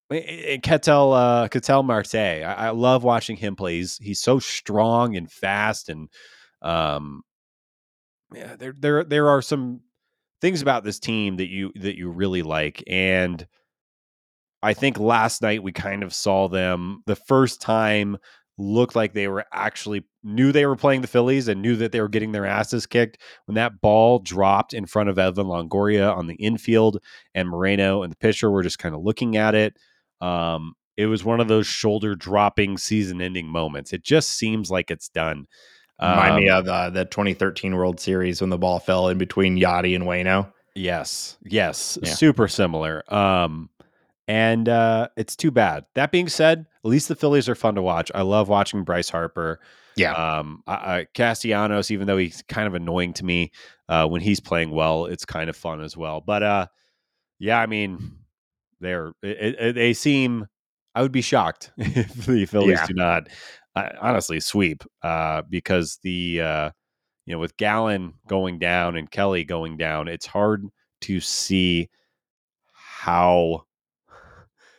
and Ketel uh, Ketel Marte, I, I love watching him play. He's he's so strong and fast, and um, yeah, there there there are some things about this team that you that you really like, and I think last night we kind of saw them the first time looked like they were actually knew they were playing the Phillies and knew that they were getting their asses kicked when that ball dropped in front of Evan Longoria on the infield and Moreno and the pitcher were just kind of looking at it. Um, it was one of those shoulder dropping season ending moments. It just seems like it's done. Remind me Um, of uh, the 2013 World Series when the ball fell in between Yadi and Waino. Yes, yes, Yeah. super similar. Um, and uh, it's too bad. That being said, at least the Phillies are fun to watch. I love watching Bryce Harper. Yeah. Um, I, I, Castellanos, even though he's kind of annoying to me uh, when he's playing well, it's kind of fun as well. But uh, yeah, I mean, they're it, it, they seem. I would be shocked if the Phillies Yeah. do not uh, honestly sweep uh, because the uh, you know with Gallen going down and Kelly going down, it's hard to see how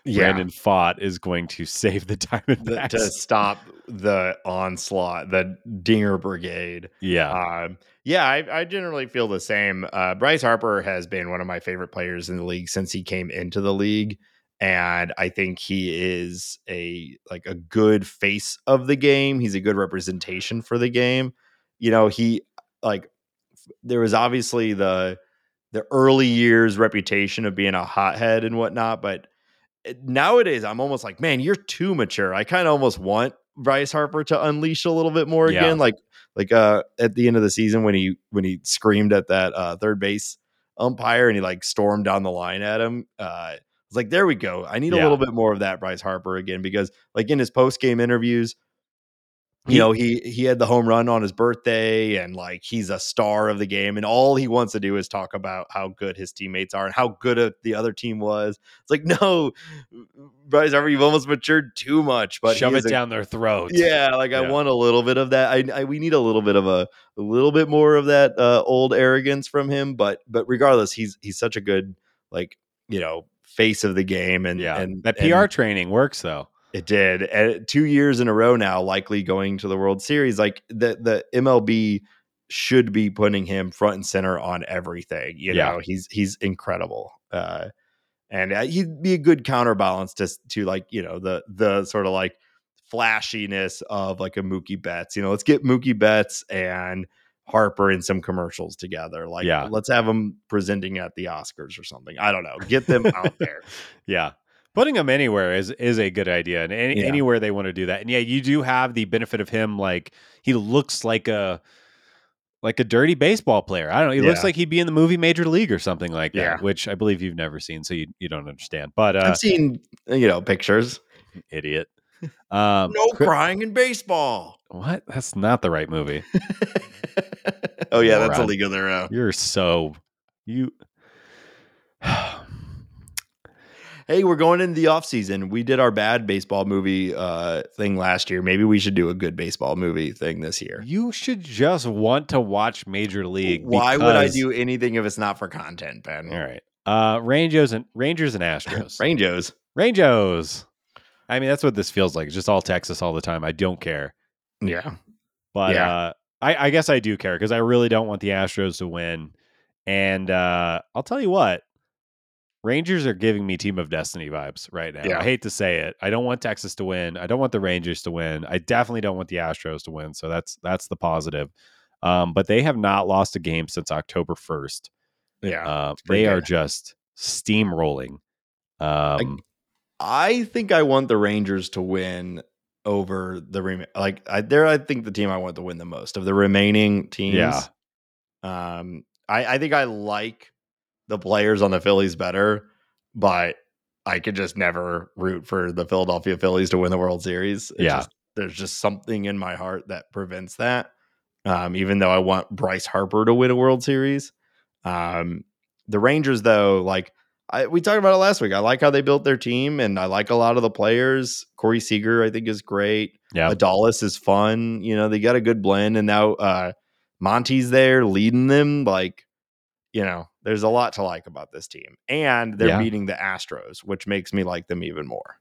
Brandon Pfaadt is going to save the The- Diamondbacks. to stop the onslaught, the Dinger Brigade. yeah, Um, yeah, I, I generally feel the same. Uh, Bryce Harper has been one of my favorite players in the league since he came into the league, and I think he is a like a good face of the game. He's a good representation for the game. You know, he like there was obviously the the early years reputation of being a hothead and whatnot, but nowadays I'm almost like, man, you're too mature. I kind of almost want Bryce Harper to unleash a little bit more Yeah. again, like like uh at the end of the season when he when he screamed at that uh third base umpire and he like stormed down the line at him. Uh it's like there we go. I need a little bit more of that Bryce Harper again because like in his post game interviews, you know, he he had the home run on his birthday and like he's a star of the game and all he wants to do is talk about how good his teammates are and how good a, the other team was. It's like, no, Bryce Harper, you've almost matured too much, but shove it a- down their throats. yeah, like I want a little bit of that. I, I we need a little bit of a a little bit more of that uh, old arrogance from him. But but regardless, he's he's such a good like you know face of the game and yeah. and that and PR training works though. It did and two years in a row now, likely going to the World Series. Like the the MLB should be putting him front and center on everything. You Yeah. know, he's he's incredible. Uh, and uh, he'd be a good counterbalance to to like you know the the sort of like flashiness of like a Mookie Betts. You know, let's get Mookie Betts and Harper in some commercials together. Like, Yeah. let's have them presenting at the Oscars or something. I don't know. Get them out there. Yeah. Putting him anywhere is is a good idea, and any, Yeah. anywhere they want to do that. And yeah, you do have the benefit of him. Like he looks like a like a dirty baseball player. I don't know. He looks like he'd be in the movie Major League or something like that, Yeah. which I believe you've never seen, so you you don't understand. But uh, I've seen you know pictures. idiot. Um, no crying in baseball. what? That's not the right movie. oh yeah, that's a Moron. League of Their Own. You're so you. Hey, we're going into the off season. We did our bad baseball movie uh, thing last year. Maybe we should do a good baseball movie thing this year. you should just want to watch Major League. Why would I do anything if it's not for content, Ben? All right. Uh, Rangers and Rangers and Astros. Rangers. Rangers. I mean, that's what this feels like. It's just all Texas all the time. I don't care. Yeah. But Yeah. uh, I, I guess I do care because I really don't want the Astros to win. And uh, I'll tell you what, Rangers are giving me Team of Destiny vibes right now. Yeah. I hate to say it. I don't want Texas to win. I don't want the Rangers to win. I definitely don't want the Astros to win. So that's that's the positive. Um, but they have not lost a game since October first. Yeah. Uh, they are just steamrolling. Um, I think I want the Rangers to win over the rem- like I there I think the team I want to win the most of the remaining teams. Yeah. Um I I think I like the players on the Phillies better, but I could just never root for the Philadelphia Phillies to win the World Series. Yeah. just- there's just something in my heart that prevents that. Um, even though I want Bryce Harper to win a World Series. Um, the Rangers, though, like I, we talked about it last week. I like how they built their team, and I like a lot of the players. Corey Seager, I think, is great. yeah. Adolis is fun. You know, they got a good blend, and now uh, Monty's there leading them. Like, you know, there's a lot to like about this team, and they're Yeah. beating the Astros, which makes me like them even more.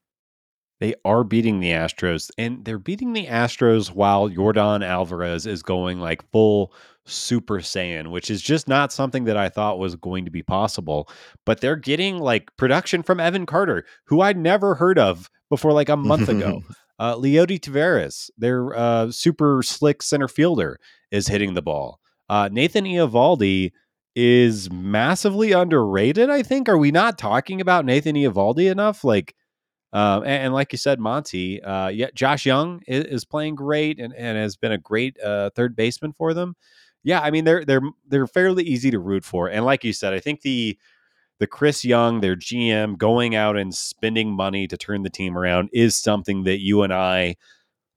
They are beating the Astros, and they're beating the Astros while Jordan Alvarez is going like full Super Saiyan, which is just not something that I thought was going to be possible. But they're getting like production from Evan Carter, who I'd never heard of before like a month ago. Uh, Leody Taveras, their uh, super slick center fielder, is hitting the ball. Uh, Nathan Eovaldi is massively underrated. I think. Are we not talking about Nathan Eovaldi enough? Like, um, and, and like you said, Monty, uh, yeah, Josh Jung is, is playing great and, and has been a great uh, third baseman for them. Yeah, I mean they're they're they're fairly easy to root for, and like you said, I think the the Chris Young, their GM, going out and spending money to turn the team around is something that you and I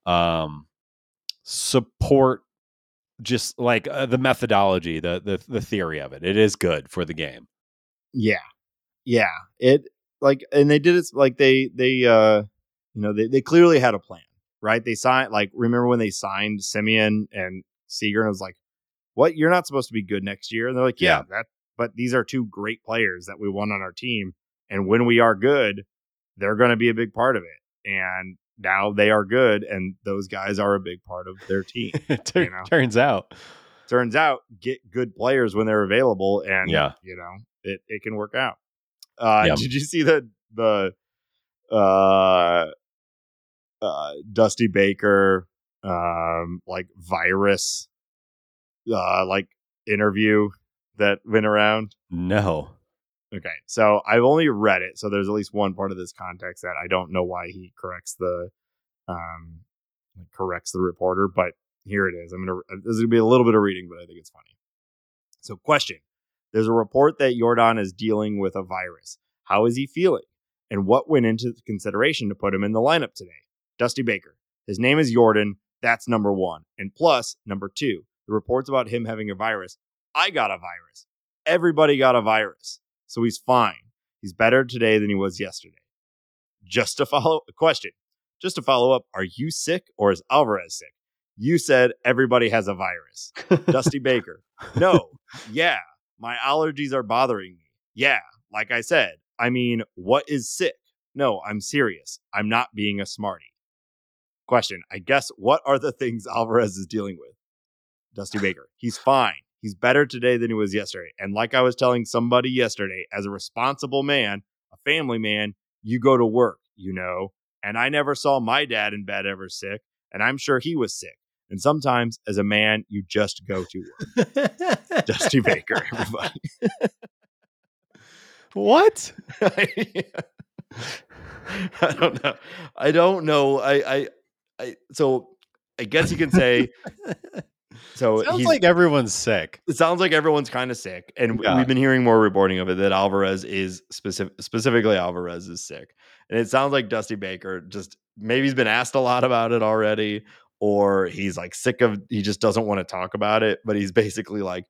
um, support. Just like uh, the methodology, the, the the theory of it, it is good for the game. Yeah. Yeah. It like and they did it like they they uh you know they, they clearly had a plan, right? They signed like remember when they signed Semien and Seager and it was like, What? You're not supposed to be good next year? And they're like, Yeah, that but these are two great players that we want on our team. And when we are good, they're gonna be a big part of it. And now they are good and those guys are a big part of their team. Tur- You know? Turns out, Turns out get good players when they're available and Yeah. you know, it, it can work out. Uh Yeah. did you see the the uh uh Dusty Baker um like virus uh like interview that went around? no. Okay. So I've only read it, so there's at least one part of this context that I don't know why he corrects the um corrects the reporter, but here it is. I'm gonna this is gonna be a little bit of reading, but I think it's funny. So question. There's a report that Jordan is dealing with a virus. How is he feeling? And what went into consideration to put him in the lineup today? Dusty Baker. His name is Jordan. That's number one. And plus, number two, the reports about him having a virus. I got a virus. Everybody got a virus. So he's fine. He's better today than he was yesterday. Just to follow a question, just to follow up, are you sick or is Alvarez sick? You said everybody has a virus. Dusty Baker. No. Yeah. My allergies are bothering me. Yeah. Like I said, I mean, what is sick? No, I'm serious. I'm not being a smarty. Question. I guess what are the things Alvarez is dealing with? Dusty Baker. He's fine. He's better today than he was yesterday. And like I was telling somebody yesterday, as a responsible man, a family man, you go to work, you know. And I never saw my dad in bed ever sick, and I'm sure he was sick. And sometimes, as a man, you just go to work. Dusty Baker, everybody. what? I don't know. I don't know. I, I, I. So I guess you can say. So Sounds like everyone's sick. it sounds like everyone's kind of sick, and Yeah. we've been hearing more reporting of it that Alvarez is specific, specifically Alvarez is sick, and it sounds like Dusty Baker just maybe he's been asked a lot about it already, or he's like sick of he just doesn't want to talk about it. But he's basically like,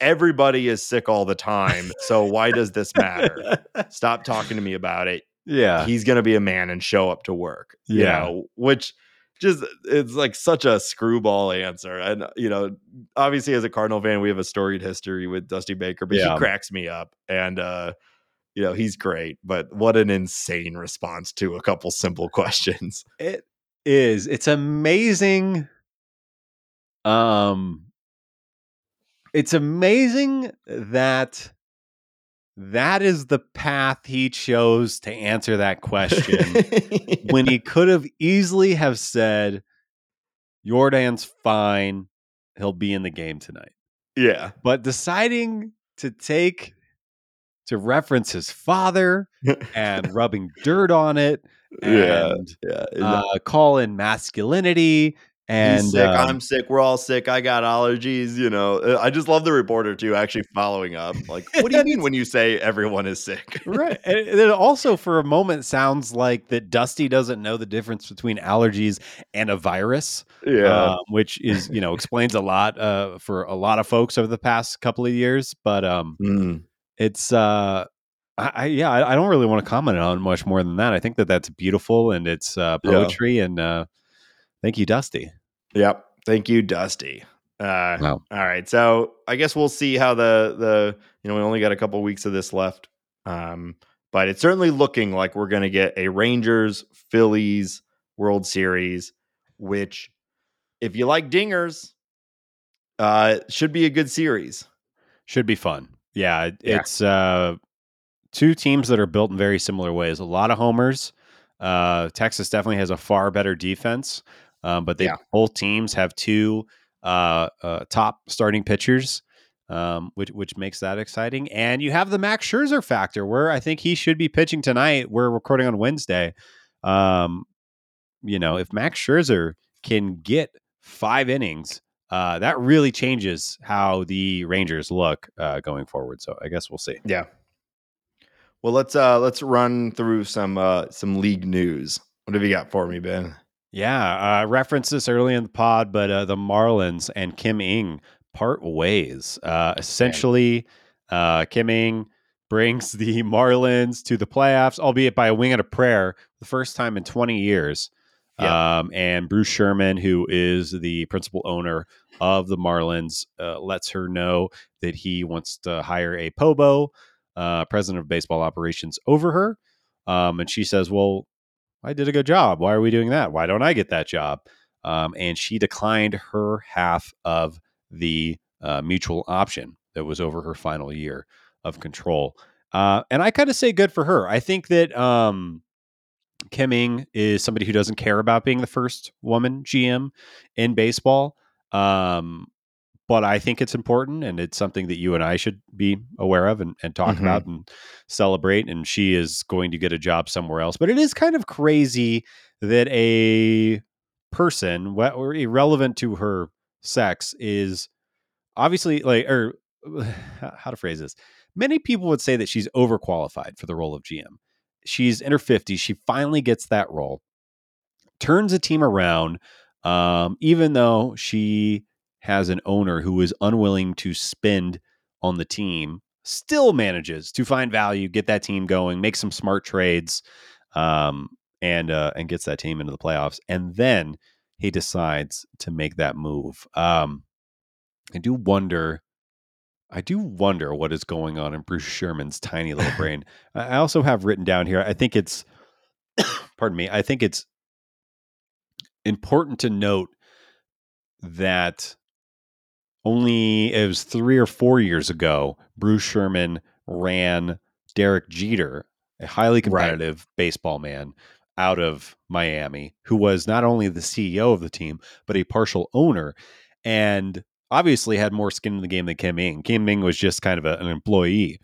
everybody is sick all the time. So why does this matter? Stop talking to me about it. Yeah. He's gonna be a man and show up to work. You Yeah. know, which just it's like such a screwball answer. And you know, obviously as a Cardinal fan, we have a storied history with Dusty Baker, but Yeah. he cracks me up. And uh, you know, he's great. But what an insane response to a couple simple questions. It is. It's amazing. Um it's amazing that that is the path he chose to answer that question when he could have easily have said Jordan's fine. He'll be in the game tonight. yeah. But deciding to take to reference his father and rubbing dirt on it Yeah. and Yeah. uh, call in masculinity and He's sick. um, I'm sick. We're all sick. I got allergies. You know, Uh, I just love the reporter too, actually following up. Like, what do you mean when you say everyone is sick? right. And it also, for a moment, sounds like that Dusty doesn't know the difference between allergies and a virus, yeah. um, which is you know explains a lot uh, for a lot of folks over the past couple of years. But um, Mm. it's uh, I, I yeah, I, I don't really want to comment on much more than that. I think that that's beautiful and it's uh, Yeah. poetry. And uh, thank you, Dusty. Yep. Thank you, Dusty. Uh, Wow. All right. So I guess we'll see how the the you know we only got a couple weeks of this left, um, but it's certainly looking like we're going to get a Rangers Phillies World Series, which if you like dingers, uh, should be a good series. Should be fun. Yeah, it- Yeah. it's uh, two teams that are built in very similar ways. A lot of homers. Uh, Texas definitely has a far better defense, um, but they Yeah. both teams have two uh, uh, top starting pitchers, um, which which makes that exciting. And you have the Max Scherzer factor, where I think he should be pitching tonight. We're recording on Wednesday. Um, you know, if Max Scherzer can get five innings, uh, that really changes how the Rangers look uh, going forward. So I guess we'll see. Yeah. Well, let's uh let's run through some uh some league news. What have you got for me, Ben? Yeah, I referenced this early in the pod, but uh, the Marlins and Kim Ng part ways. Uh, essentially, uh, Kim Ng brings the Marlins to the playoffs, albeit by a wing and a prayer, the first time in 20 years. Yeah. Um, and Bruce Sherman, who is the principal owner of the Marlins, uh, lets her know that he wants to hire a POBO, uh, president of baseball operations, over her. Um, and she says, Well, I did a good job. Why are we doing that? Why don't I get that job? Um, and she declined her half of the uh, mutual option that was over her final year of control. Uh, and I kind of say good for her. I think that um, Kim Ng is somebody who doesn't care about being the first woman GM in baseball. Um, but I think it's important and it's something that you and I should be aware of and, and talk Mhm. about and celebrate. And she is going to get a job somewhere else. But it is kind of crazy that a person, wh- or irrelevant to her sex, is obviously like, or how to phrase this. Many people would say that she's overqualified for the role of GM. She's in her 50s. She finally gets that role, turns a team around, um, even though she has an owner who is unwilling to spend on the team, still manages to find value, get that team going, make some smart trades, um, and uh, and gets that team into the playoffs. And then he decides to make that move. Um, I do wonder. I do wonder what is going on in Bruce Sherman's tiny little brain. I I also have written down here. I think it's, pardon me. I think it's important to note that only it was three or four years ago, Bruce Sherman ran Derek Jeter, a highly competitive baseball man out of Miami, who was not only the CEO of the team, but a partial owner. And obviously had more skin in the game than Kim Ng. Kim Ng was just kind of a- an employee,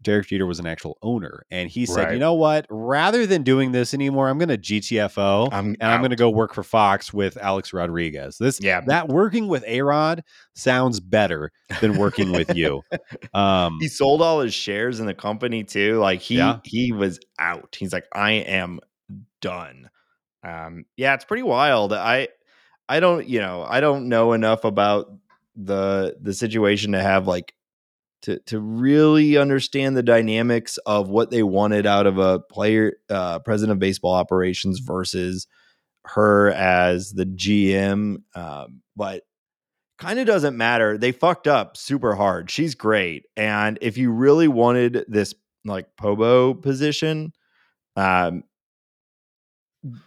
Derek Jeter was an actual owner. And he said, Right. you know what? Rather than doing this anymore, I'm going to GTFO I'm and I'm going to go work for Fox with Alex Rodriguez. This Yeah. that working with Arod sounds better than working with you. Um, he sold all his shares in the company too. Like he Yeah. he was out. He's like, I am done. Um, yeah, it's pretty wild. I I don't, you know, I don't know enough about the the situation to have like to to really understand the dynamics of what they wanted out of a player uh, president of baseball operations versus her as the GM. Um, but kind of doesn't matter. They fucked up super hard. She's great, and if you really wanted this like Pobo position, um,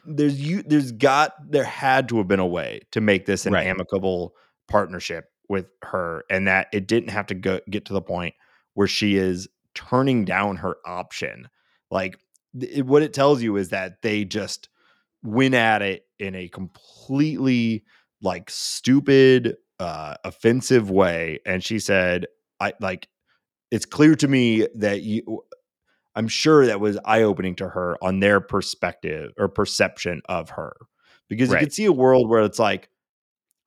there's you there's got there had to have been a way to make this an Right. amicable partnership with her and that it didn't have to go get to the point where she is turning down her option like it, what it tells you is that they just went at it in a completely like stupid uh offensive way and she said i like it's clear to me that you I'm sure that was eye opening to her on their perspective or perception of her. Because you Right. could see a world where it's like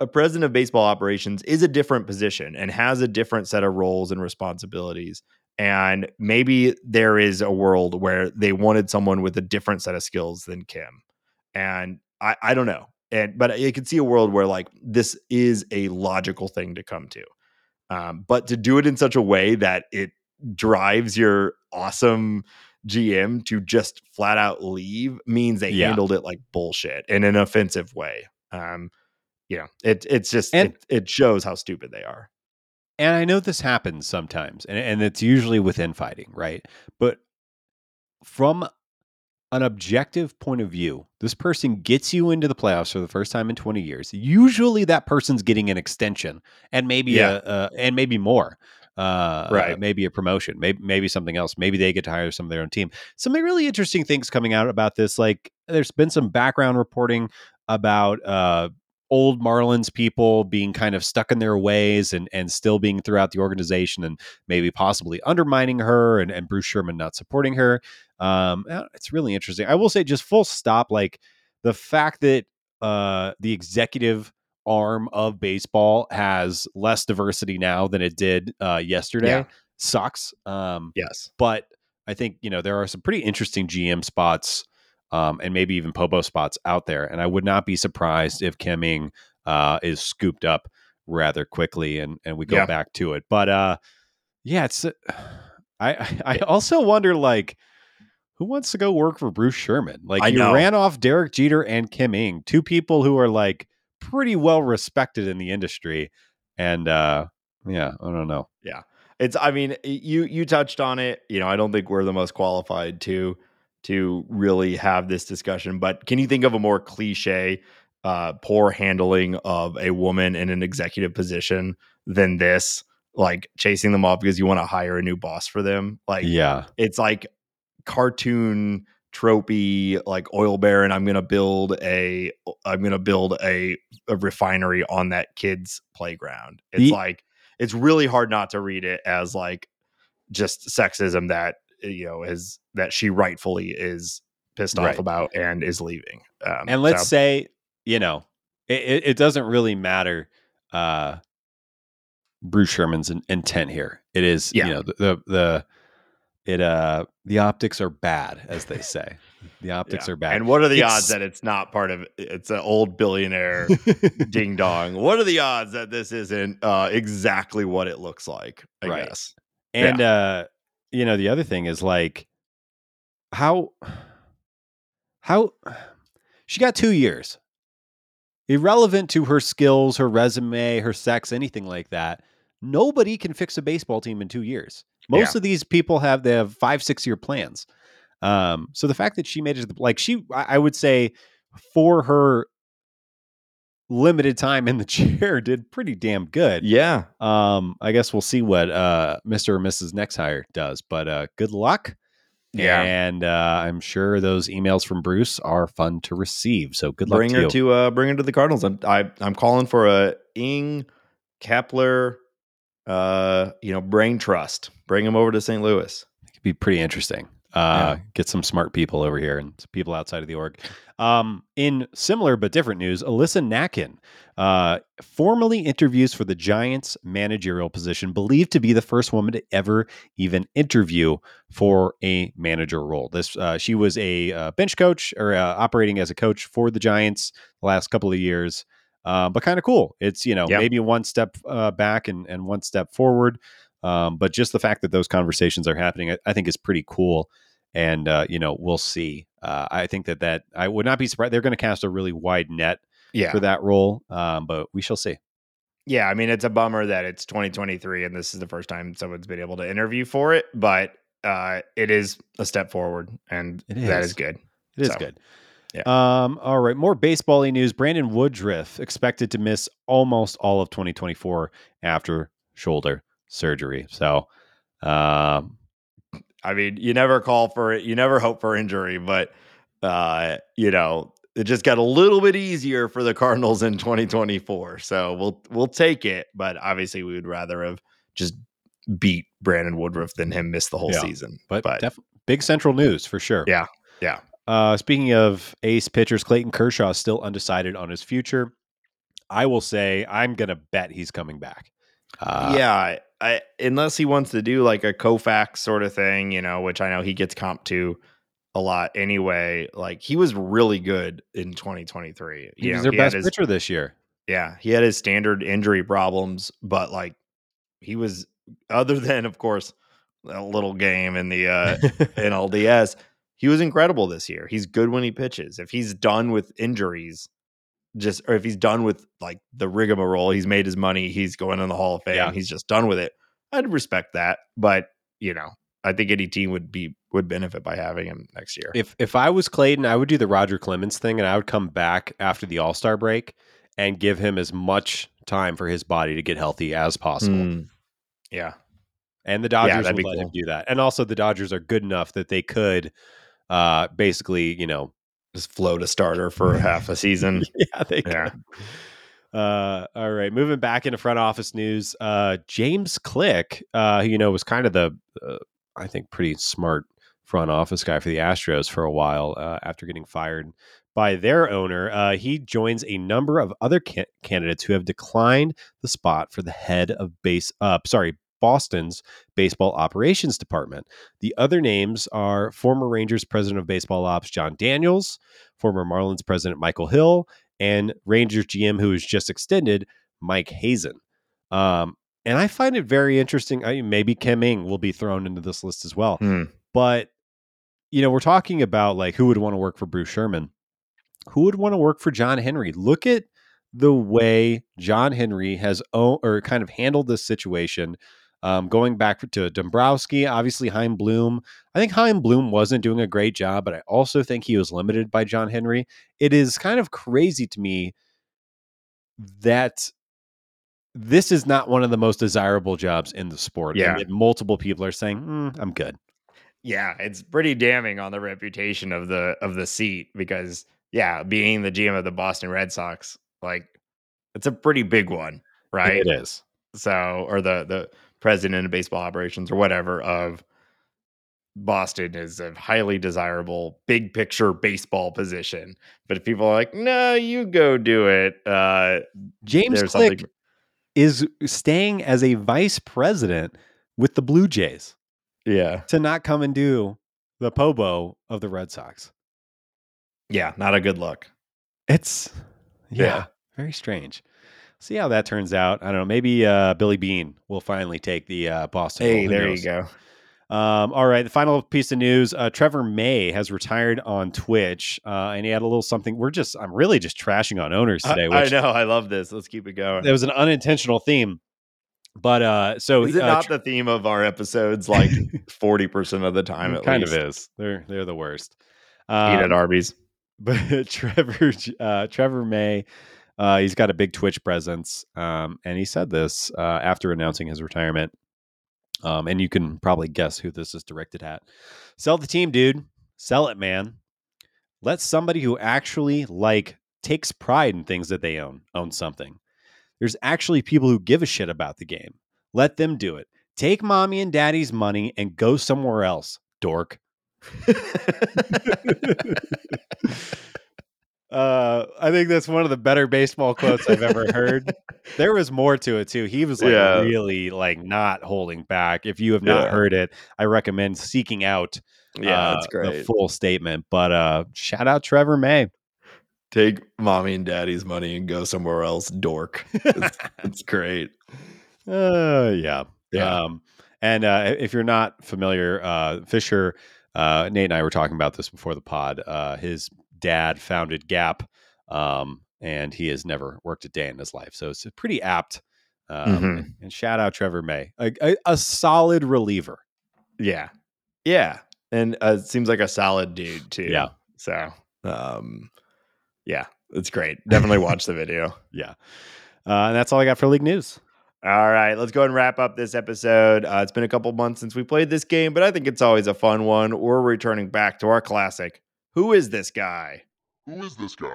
a president of baseball operations is a different position and has a different set of roles and responsibilities. And maybe there is a world where they wanted someone with a different set of skills than Kim. And I, I don't know. And but I could see a world where like this is a logical thing to come to. Um, but to do it in such a way that it drives your awesome GM to just flat out leave means they Yeah. handled it like bullshit in an offensive way. Um, you know, it it's just And- it, it shows how stupid they are. And I know this happens sometimes, and, and it's usually within fighting, right? But from an objective point of view, this person gets you into the playoffs for the first time in 20 years. Usually, that person's getting an extension and maybe Yeah. a, a and maybe more, uh, Right. maybe a promotion, maybe maybe something else. Maybe they get to hire some of their own team. Some really interesting things coming out about this. Like, there's been some background reporting about uh, old Marlins people being kind of stuck in their ways and and still being throughout the organization and maybe possibly undermining her and, and Bruce Sherman not supporting her. Um, uh, it's really interesting. I will say, just full stop, like the fact that uh, the executive arm of baseball has less diversity now than it did uh, yesterday Yeah. sucks. Um, Yes. but I think you know there are some pretty interesting GM spots um, and maybe even Pobo spots out there, and I would not be surprised if Kim Ng uh, is scooped up rather quickly and and we go Yeah. back to it. But uh, yeah, it's uh, I I also wonder like who wants to go work for Bruce Sherman? Like I you know. ran off Derek Jeter and Kim Ng, two people who are like pretty well respected in the industry, and uh, yeah, I don't know. Yeah. It's I mean, you you touched on it. You know, I don't think we're the most qualified to to really have this discussion, but can you think of a more cliche uh poor handling of a woman in an executive position than this? Like chasing them off because you want to hire a new boss for them. Like yeah, it's like cartoon tropey like oil baron i'm gonna build a i'm gonna build a, a refinery on that kid's playground it's like it's really hard not to read it as like just sexism that you know is that she rightfully is pissed Right. off about and is leaving um, and let's so- say you know it, it, doesn't really matter uh bruce sherman's in, intent here it is Yeah. you know the, the the it uh the optics are bad as they say the optics yeah. are bad and what are the It's- odds that it's not part of it's an old billionaire ding dong what are the odds that this isn't uh exactly what it looks like i Right. guess and uh you know the other thing is like how how she got two years. Irrelevant to her skills her resume her sex anything like that nobody can fix a baseball team in two years. Most of these people have they have five six year plans. Um so the fact that she made it to the like she i I would say for her limited time in the chair did pretty damn good yeah um, I guess we'll see what uh Mr. or Mrs. Next Hire does, but uh good luck. Yeah. And uh I'm sure those emails from Bruce are fun to receive. So good luck bring to her you. to uh bring her to the cardinals i'm I, i'm calling for a Ng Kapler uh you know brain trust bring him over to st louis It'd be pretty interesting. Uh, Get some smart people over here and some people outside of the org. Um, in similar but different news, Alyssa Nakken uh, formally interviews for the Giants managerial position, believed to be the first woman to ever even interview for a manager role. This uh, she was a uh, bench coach or uh, operating as a coach for the Giants the last couple of years. But kind of cool. It's you know Yeah. maybe one step uh, back and, and one step forward. Um, but just the fact that those conversations are happening, I, I think is pretty cool. And uh, you know, we'll see. Uh, I think that that I would not be surprised. They're going to cast a really wide net Yeah. for that role, um, but we shall see. Yeah, I mean it's a bummer that it's 2023 and this is the first time someone's been able to interview for it, but uh, it is a step forward, and that is. is good. It is So, good. yeah. Um, all right. More baseball news. Brandon Woodruff expected to miss almost all of 2024 after shoulder surgery. So, um, I mean, you never call for it, you never hope for injury, but uh, you know, it just got a little bit easier for the Cardinals in 2024. So we'll we'll take it, but obviously we would rather have just beat Brandon Woodruff than him miss the whole Yeah. season. but, but def- big central news for sure. Yeah, yeah. Uh, speaking of ace pitchers, Clayton Kershaw is still undecided on his future. I will say I'm going to bet he's coming back. Uh, yeah, I, unless he wants to do like a Koufax sort of thing, you know, which I know he gets comp to a lot anyway. Like he was really good in 2023. He You was know, their he best his- pitcher this year. Yeah, he had his standard injury problems, but like he was other than of course a little game in the uh in LDS, he was incredible this year. He's good when he pitches. If he's done with injuries, just or if he's done with like the rigmarole, he's made his money, he's going in the Hall of Fame, Yeah. he's just done with it. I'd respect that, but you know, I think any team would be would benefit by having him next year. if if I was Clayton, I would do the Roger Clemens thing, and I would come back after the All Star break and give him as much time for his body to get healthy as possible. Hmm. Yeah. And the Dodgers that'd would let him do that. And also, the Dodgers are good enough that they could, uh, basically, you know, Just float a starter for half a season. yeah, they Yeah. Uh, all right, moving back into front office news. Uh, James Click, uh, who, you know, was kind of the, uh, I think, pretty smart front office guy for the Astros for a while uh, after getting fired by their owner. Uh, he joins a number of other ca- candidates who have declined the spot for the head of base. Uh, sorry. Boston's baseball operations department. The other names are former Rangers president of baseball ops Jon Daniels, former Marlins president Michael Hill, and Rangers GM who was just extended, Mike Hazen. Um, and I find it very interesting. I, maybe Kim Ng will be thrown into this list as well. Hmm. But you know, we're talking about like who would want to work for Bruce Sherman, who would want to work for John Henry. Look at the way John Henry has or kind of handled this situation. Um, going back to Dombrowski, obviously Chaim Bloom. I think Chaim Bloom wasn't doing a great job, but I also think he was limited by John Henry. It is kind of crazy to me that this is not one of the most desirable jobs in the sport. Yeah. And multiple people are saying, "Mm, I'm good. Yeah, it's pretty damning on the reputation of the of the seat because yeah, being the GM of the Boston Red Sox, like it's a pretty big one, right? It is. So or the the president of baseball operations or whatever of Boston is a highly desirable big picture baseball position. But if people are like, no, you go do it, uh James Click something is staying as a vice president with the Blue Jays yeah. to not come and do the Pobo of the Red Sox. Yeah, not a good look. It's yeah, Yeah. very strange. See how that turns out. I don't know. Maybe uh, Billy Beane will finally take the uh, Boston. Hey, there knows? you go. Um, all right, the final piece of news: uh, Trevor May has retired on Twitch, uh, and he had a little something. We're just, I'm really just trashing on owners today, I which know, I love this. Let's keep it going. it was an unintentional theme. But uh, so Is it uh, not the theme of our episodes like 40% of the time it at kind least? of is. They're they're the worst. Eat Um, at Arby's. but Trevor uh, Trevor May, uh, he's got a big Twitch presence, um, and he said this uh, after announcing his retirement. Um, and you can probably guess who this is directed at. Sell the team, dude. Sell it, man. Let somebody who actually like takes pride in things that they own own something. There's actually people who give a shit about the game. Let them do it. Take mommy and daddy's money and go somewhere else, dork. Uh, I think that's one of the better baseball quotes I've ever heard. there was more to it too. He was like Yeah. really like not holding back. If you have not Yeah. heard it, I recommend seeking out yeah, uh, that's the full statement. But uh, shout out Trevor May. Take mommy and daddy's money and go somewhere else, dork. It's, it's great. Uh, yeah. Yeah. Um, and uh, if you're not familiar, uh, Fisher, uh, Nate and I were talking about this before the pod. Uh, his dad founded Gap, um, and he has never worked a day in his life. So it's pretty apt. Um, Mhm. and, and shout out Trevor May, a, a, a solid reliever. Yeah. Yeah. And uh, seems like a solid dude too. Yeah. So, um, yeah, it's great. Definitely watch the video. Yeah. Uh, and that's all I got for league news. All right, let's go ahead and wrap up this episode. Uh, it's been a couple months since we played this game, but I think it's always a fun one. We're returning back to our classic. Who is this guy? Who is this guy?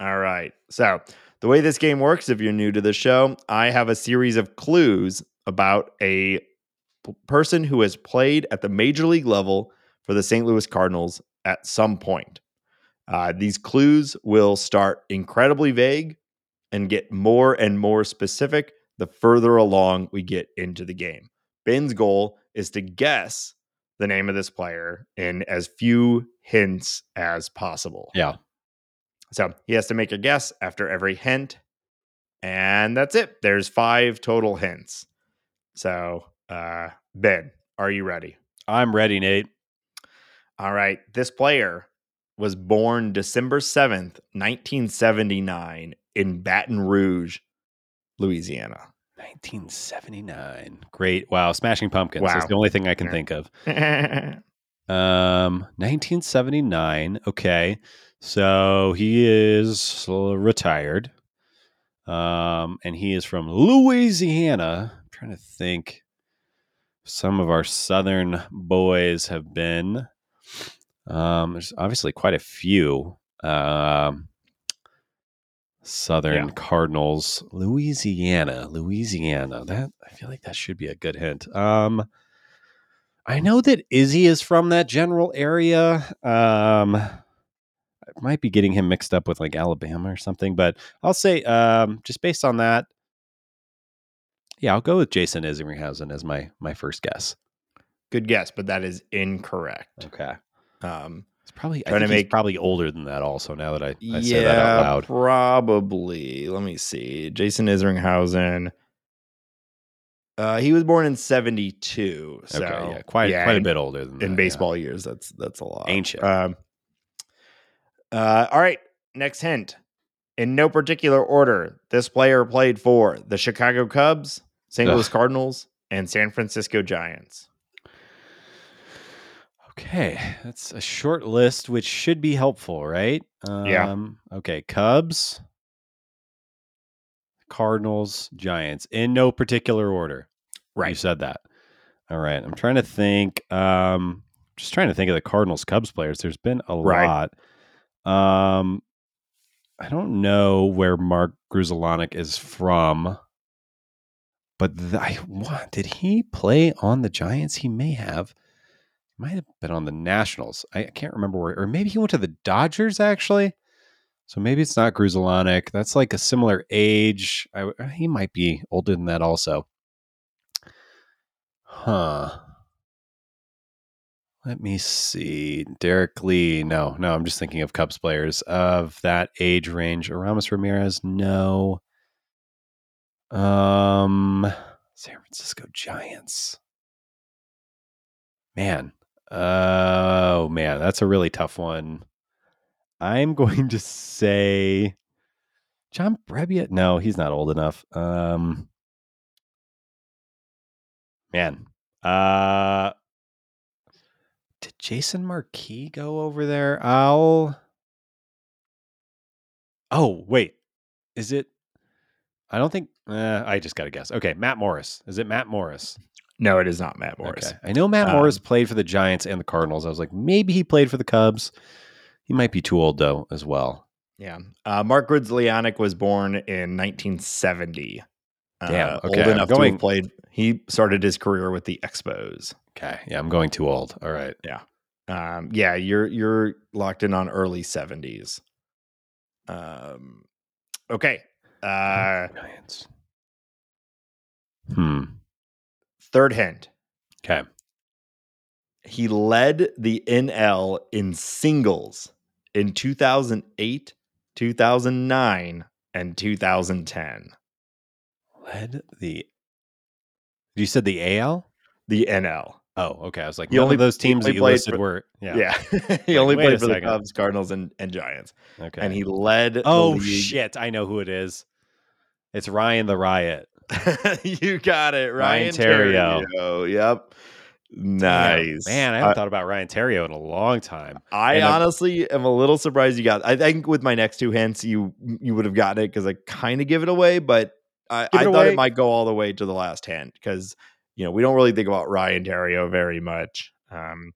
All right. So, the way this game works, if you're new to the show, I have a series of clues about a p- person who has played at the major league level for the St. Louis Cardinals at some point. Uh, these clues will start incredibly vague and get more and more specific the further along we get into the game. Ben's goal is to guess the name of this player in as few hints as possible. Yeah. So he has to make a guess after every hint. And that's it. There's five total hints. So, uh, Ben, are you ready? I'm ready, Nate. All right. This player was born December 7th, 1979, in Baton Rouge, Louisiana. 1979. Great. Wow. Smashing Pumpkins. That's Wow. the only thing I can Yeah. think of. Um, 1979. Okay, so he is retired. Um, and he is from Louisiana. I'm trying to think. Some of our southern boys have been. Um, there's obviously quite a few. Um, Southern Yeah. Cardinals, Louisiana, Louisiana. That I feel like that should be a good hint. Um, I know that Izzy is from that general area. Um, I might be getting him mixed up with like Alabama or something, but I'll say um, just based on that, yeah, I'll go with Jason Isringhausen as my my first guess. Good guess, but that is incorrect. Okay, Um, it's probably I Trying to make- probably older than that. Also, now that I, I yeah, say that out loud, probably. Let me see. Jason Isringhausen. Uh, he was born in 72. So, okay, yeah, quite yeah, quite a bit older than that, in yeah. baseball years. That's that's a lot. Ancient. Um, uh, all right. Next hint. In no particular order, this player played for the Chicago Cubs, St. Louis Cardinals, and San Francisco Giants. Okay, that's a short list, which should be helpful, right? Yeah. Um, Okay, Cubs, Cardinals, Giants, in no particular order. Right. You said that. All right. I'm trying to think. Um, just trying to think of the Cardinals Cubs players. There's been a Right. lot. Um, I don't know where Mark Grudzielanek is from, but th- I, what, did he play on the Giants? He may have. Might have been on the Nationals. I, can't remember where, or maybe he went to the Dodgers actually. So maybe it's not Grudzielanek. That's like a similar age. I, he might be older than that also. Huh. Let me see. Derrek Lee. No, no, I'm just thinking of Cubs players of that age range. Aramis Ramirez. No. Um, San Francisco Giants. Man. Oh, man. That's a really tough one. I'm going to say John Brebbia. No, he's not old enough. Um, man. Uh, did Jason Marquis go over there? I'll. Oh wait, is it? I don't think. Uh, I just got to guess. Okay, Matt Morris. Is it Matt Morris? No, it is not Matt Morris. Okay. I know Matt Um, Morris played for the Giants and the Cardinals. I was like, maybe he played for the Cubs. He might be too old though, as well. Yeah. Uh, Mark Grudzielanek was born in 1970. Damn, Uh, okay, Old I'm enough to have played. He started his career with the Expos. Okay. Yeah, I'm going too old. All right. Yeah, um, yeah, you're you're locked in on early seventies. Um, okay. Uh, Giants. Hmm. Third hint. Okay. He led the NL in singles in 2008, 2009, and 2010. Led the. You said the AL? The NL. Oh, okay. I was like, He only- of those teams that you played listed for- were. Yeah. Yeah. he only wait played for the. Cubs, Cardinals, and, and Giants. Okay. And he led oh shit! I know who it is. It's Ryan the Riot. you got it. Ryan, Ryan Theriot. Theriot. Yep. Nice. Man, I haven't thought about Ryan Theriot in a long time. I And, uh, honestly am a little surprised you got. I think with my next two hints, you you would have gotten it because I kind of give it away, but I, I it thought it might go all the way to the last hint because you know we don't really think about Ryan Theriot very much. Um,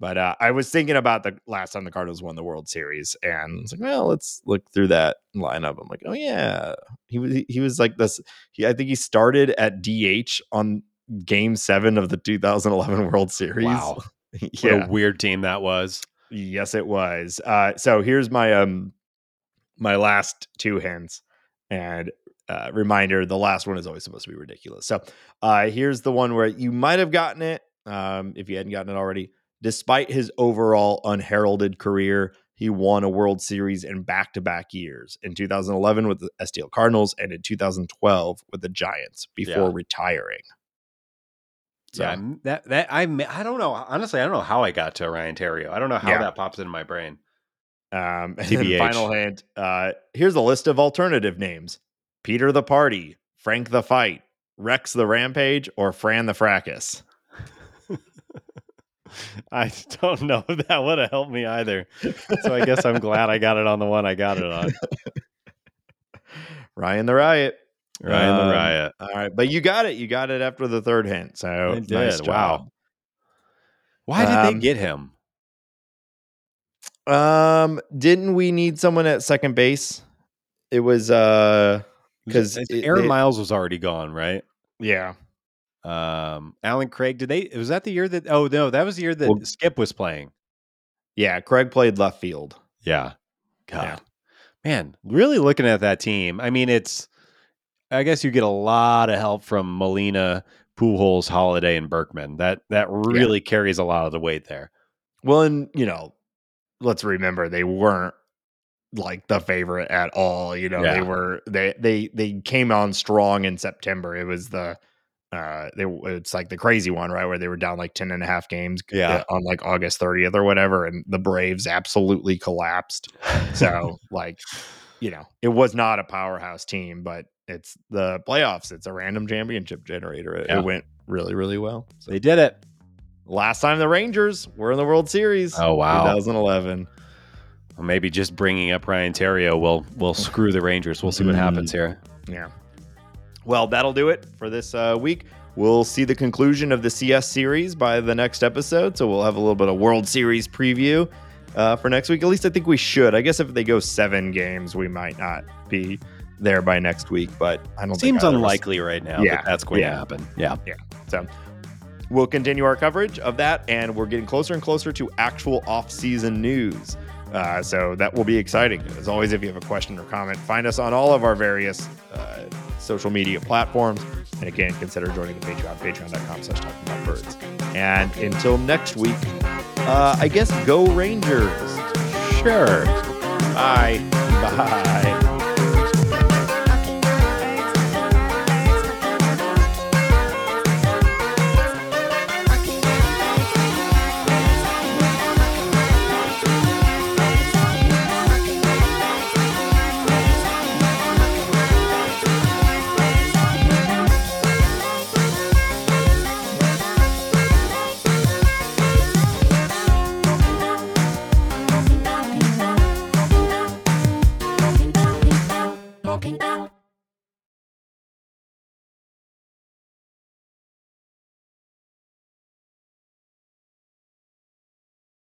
but uh, I was thinking about the last time the Cardinals won the World Series, and it's like, well, let's look through that lineup. I'm like, oh yeah, he was he, was like this. He, I think he started at DH on Game Seven of the 2011 World Series. Wow. What yeah. a weird team that was. Yes, it was. Uh, so here's my um my last two hints and uh, reminder: the last one is always supposed to be ridiculous. So uh, here's the one where you might have gotten it um, if you hadn't gotten it already. Despite his overall unheralded career, he won a World Series in back-to-back years in 2011 with the STL Cardinals and in 2012 with the Giants before Yeah. retiring. So, Yeah, that that I I don't know. Honestly, I don't know how I got to Ryan Theriot. I don't know how Yeah. that pops into my brain. Um, and TBH. final hint. Uh, here's a list of alternative names: Peter the Party, Frank the Fight, Rex the Rampage, or Fran the Fracas. I don't know if that would have helped me either. So I guess I'm glad I got it on the one I got it on. Ryan the Riot. Ryan Um, the Riot. All right, but you got it. You got it after the third hint. So I nice did. job. Wow. Why did um, they get him? Um, didn't we need someone at second base? It was uh because it- Aaron they- Miles was already gone, right? yeah, Um, Allen Craig. Did they? Was that the year that? Oh no, that was the year that Well- Skip was playing. yeah. Craig played left field. Yeah. God. Yeah. Man, really looking at that team. I mean, it's I guess you get a lot of help from Molina, Pujols, Holliday, and Berkman. That that really carries a lot of the weight there. Well, and you know, let's remember they weren't like the favorite at all. You know, they were they they they came on strong in September. It was the uh they it's like the crazy one, right? Where they were down like 10 and a half games Yeah. uh, on like August 30th or whatever, and the Braves absolutely collapsed. So like, you know, it was not a powerhouse team, but it's the playoffs. It's a random championship generator. It, Yeah. it went really, really well. So they did it. last time the Rangers were in the World Series. Oh wow. 2011. Well, maybe just bringing up Ryan Theriot will will screw the Rangers. We'll see what happens here. Yeah. Well, that'll do it for this uh, week. We'll see the conclusion of the CS series by the next episode. So we'll have a little bit of World Series preview uh, for next week. At least I think we should. I guess if they go seven games, we might not be there by next week. But I don't think Seems either of us- unlikely right now Yeah, that that's going yeah. to happen. Yeah. So we'll continue our coverage of that, and we're getting closer and closer to actual off-season news. Uh, so that will be exciting. As always, if you have a question or comment, find us on all of our various uh, social media platforms. And again, consider joining the Patreon, patreon.com slash talking about birds. And until next week, uh, I guess go Rangers. Sure. Bye. Bye.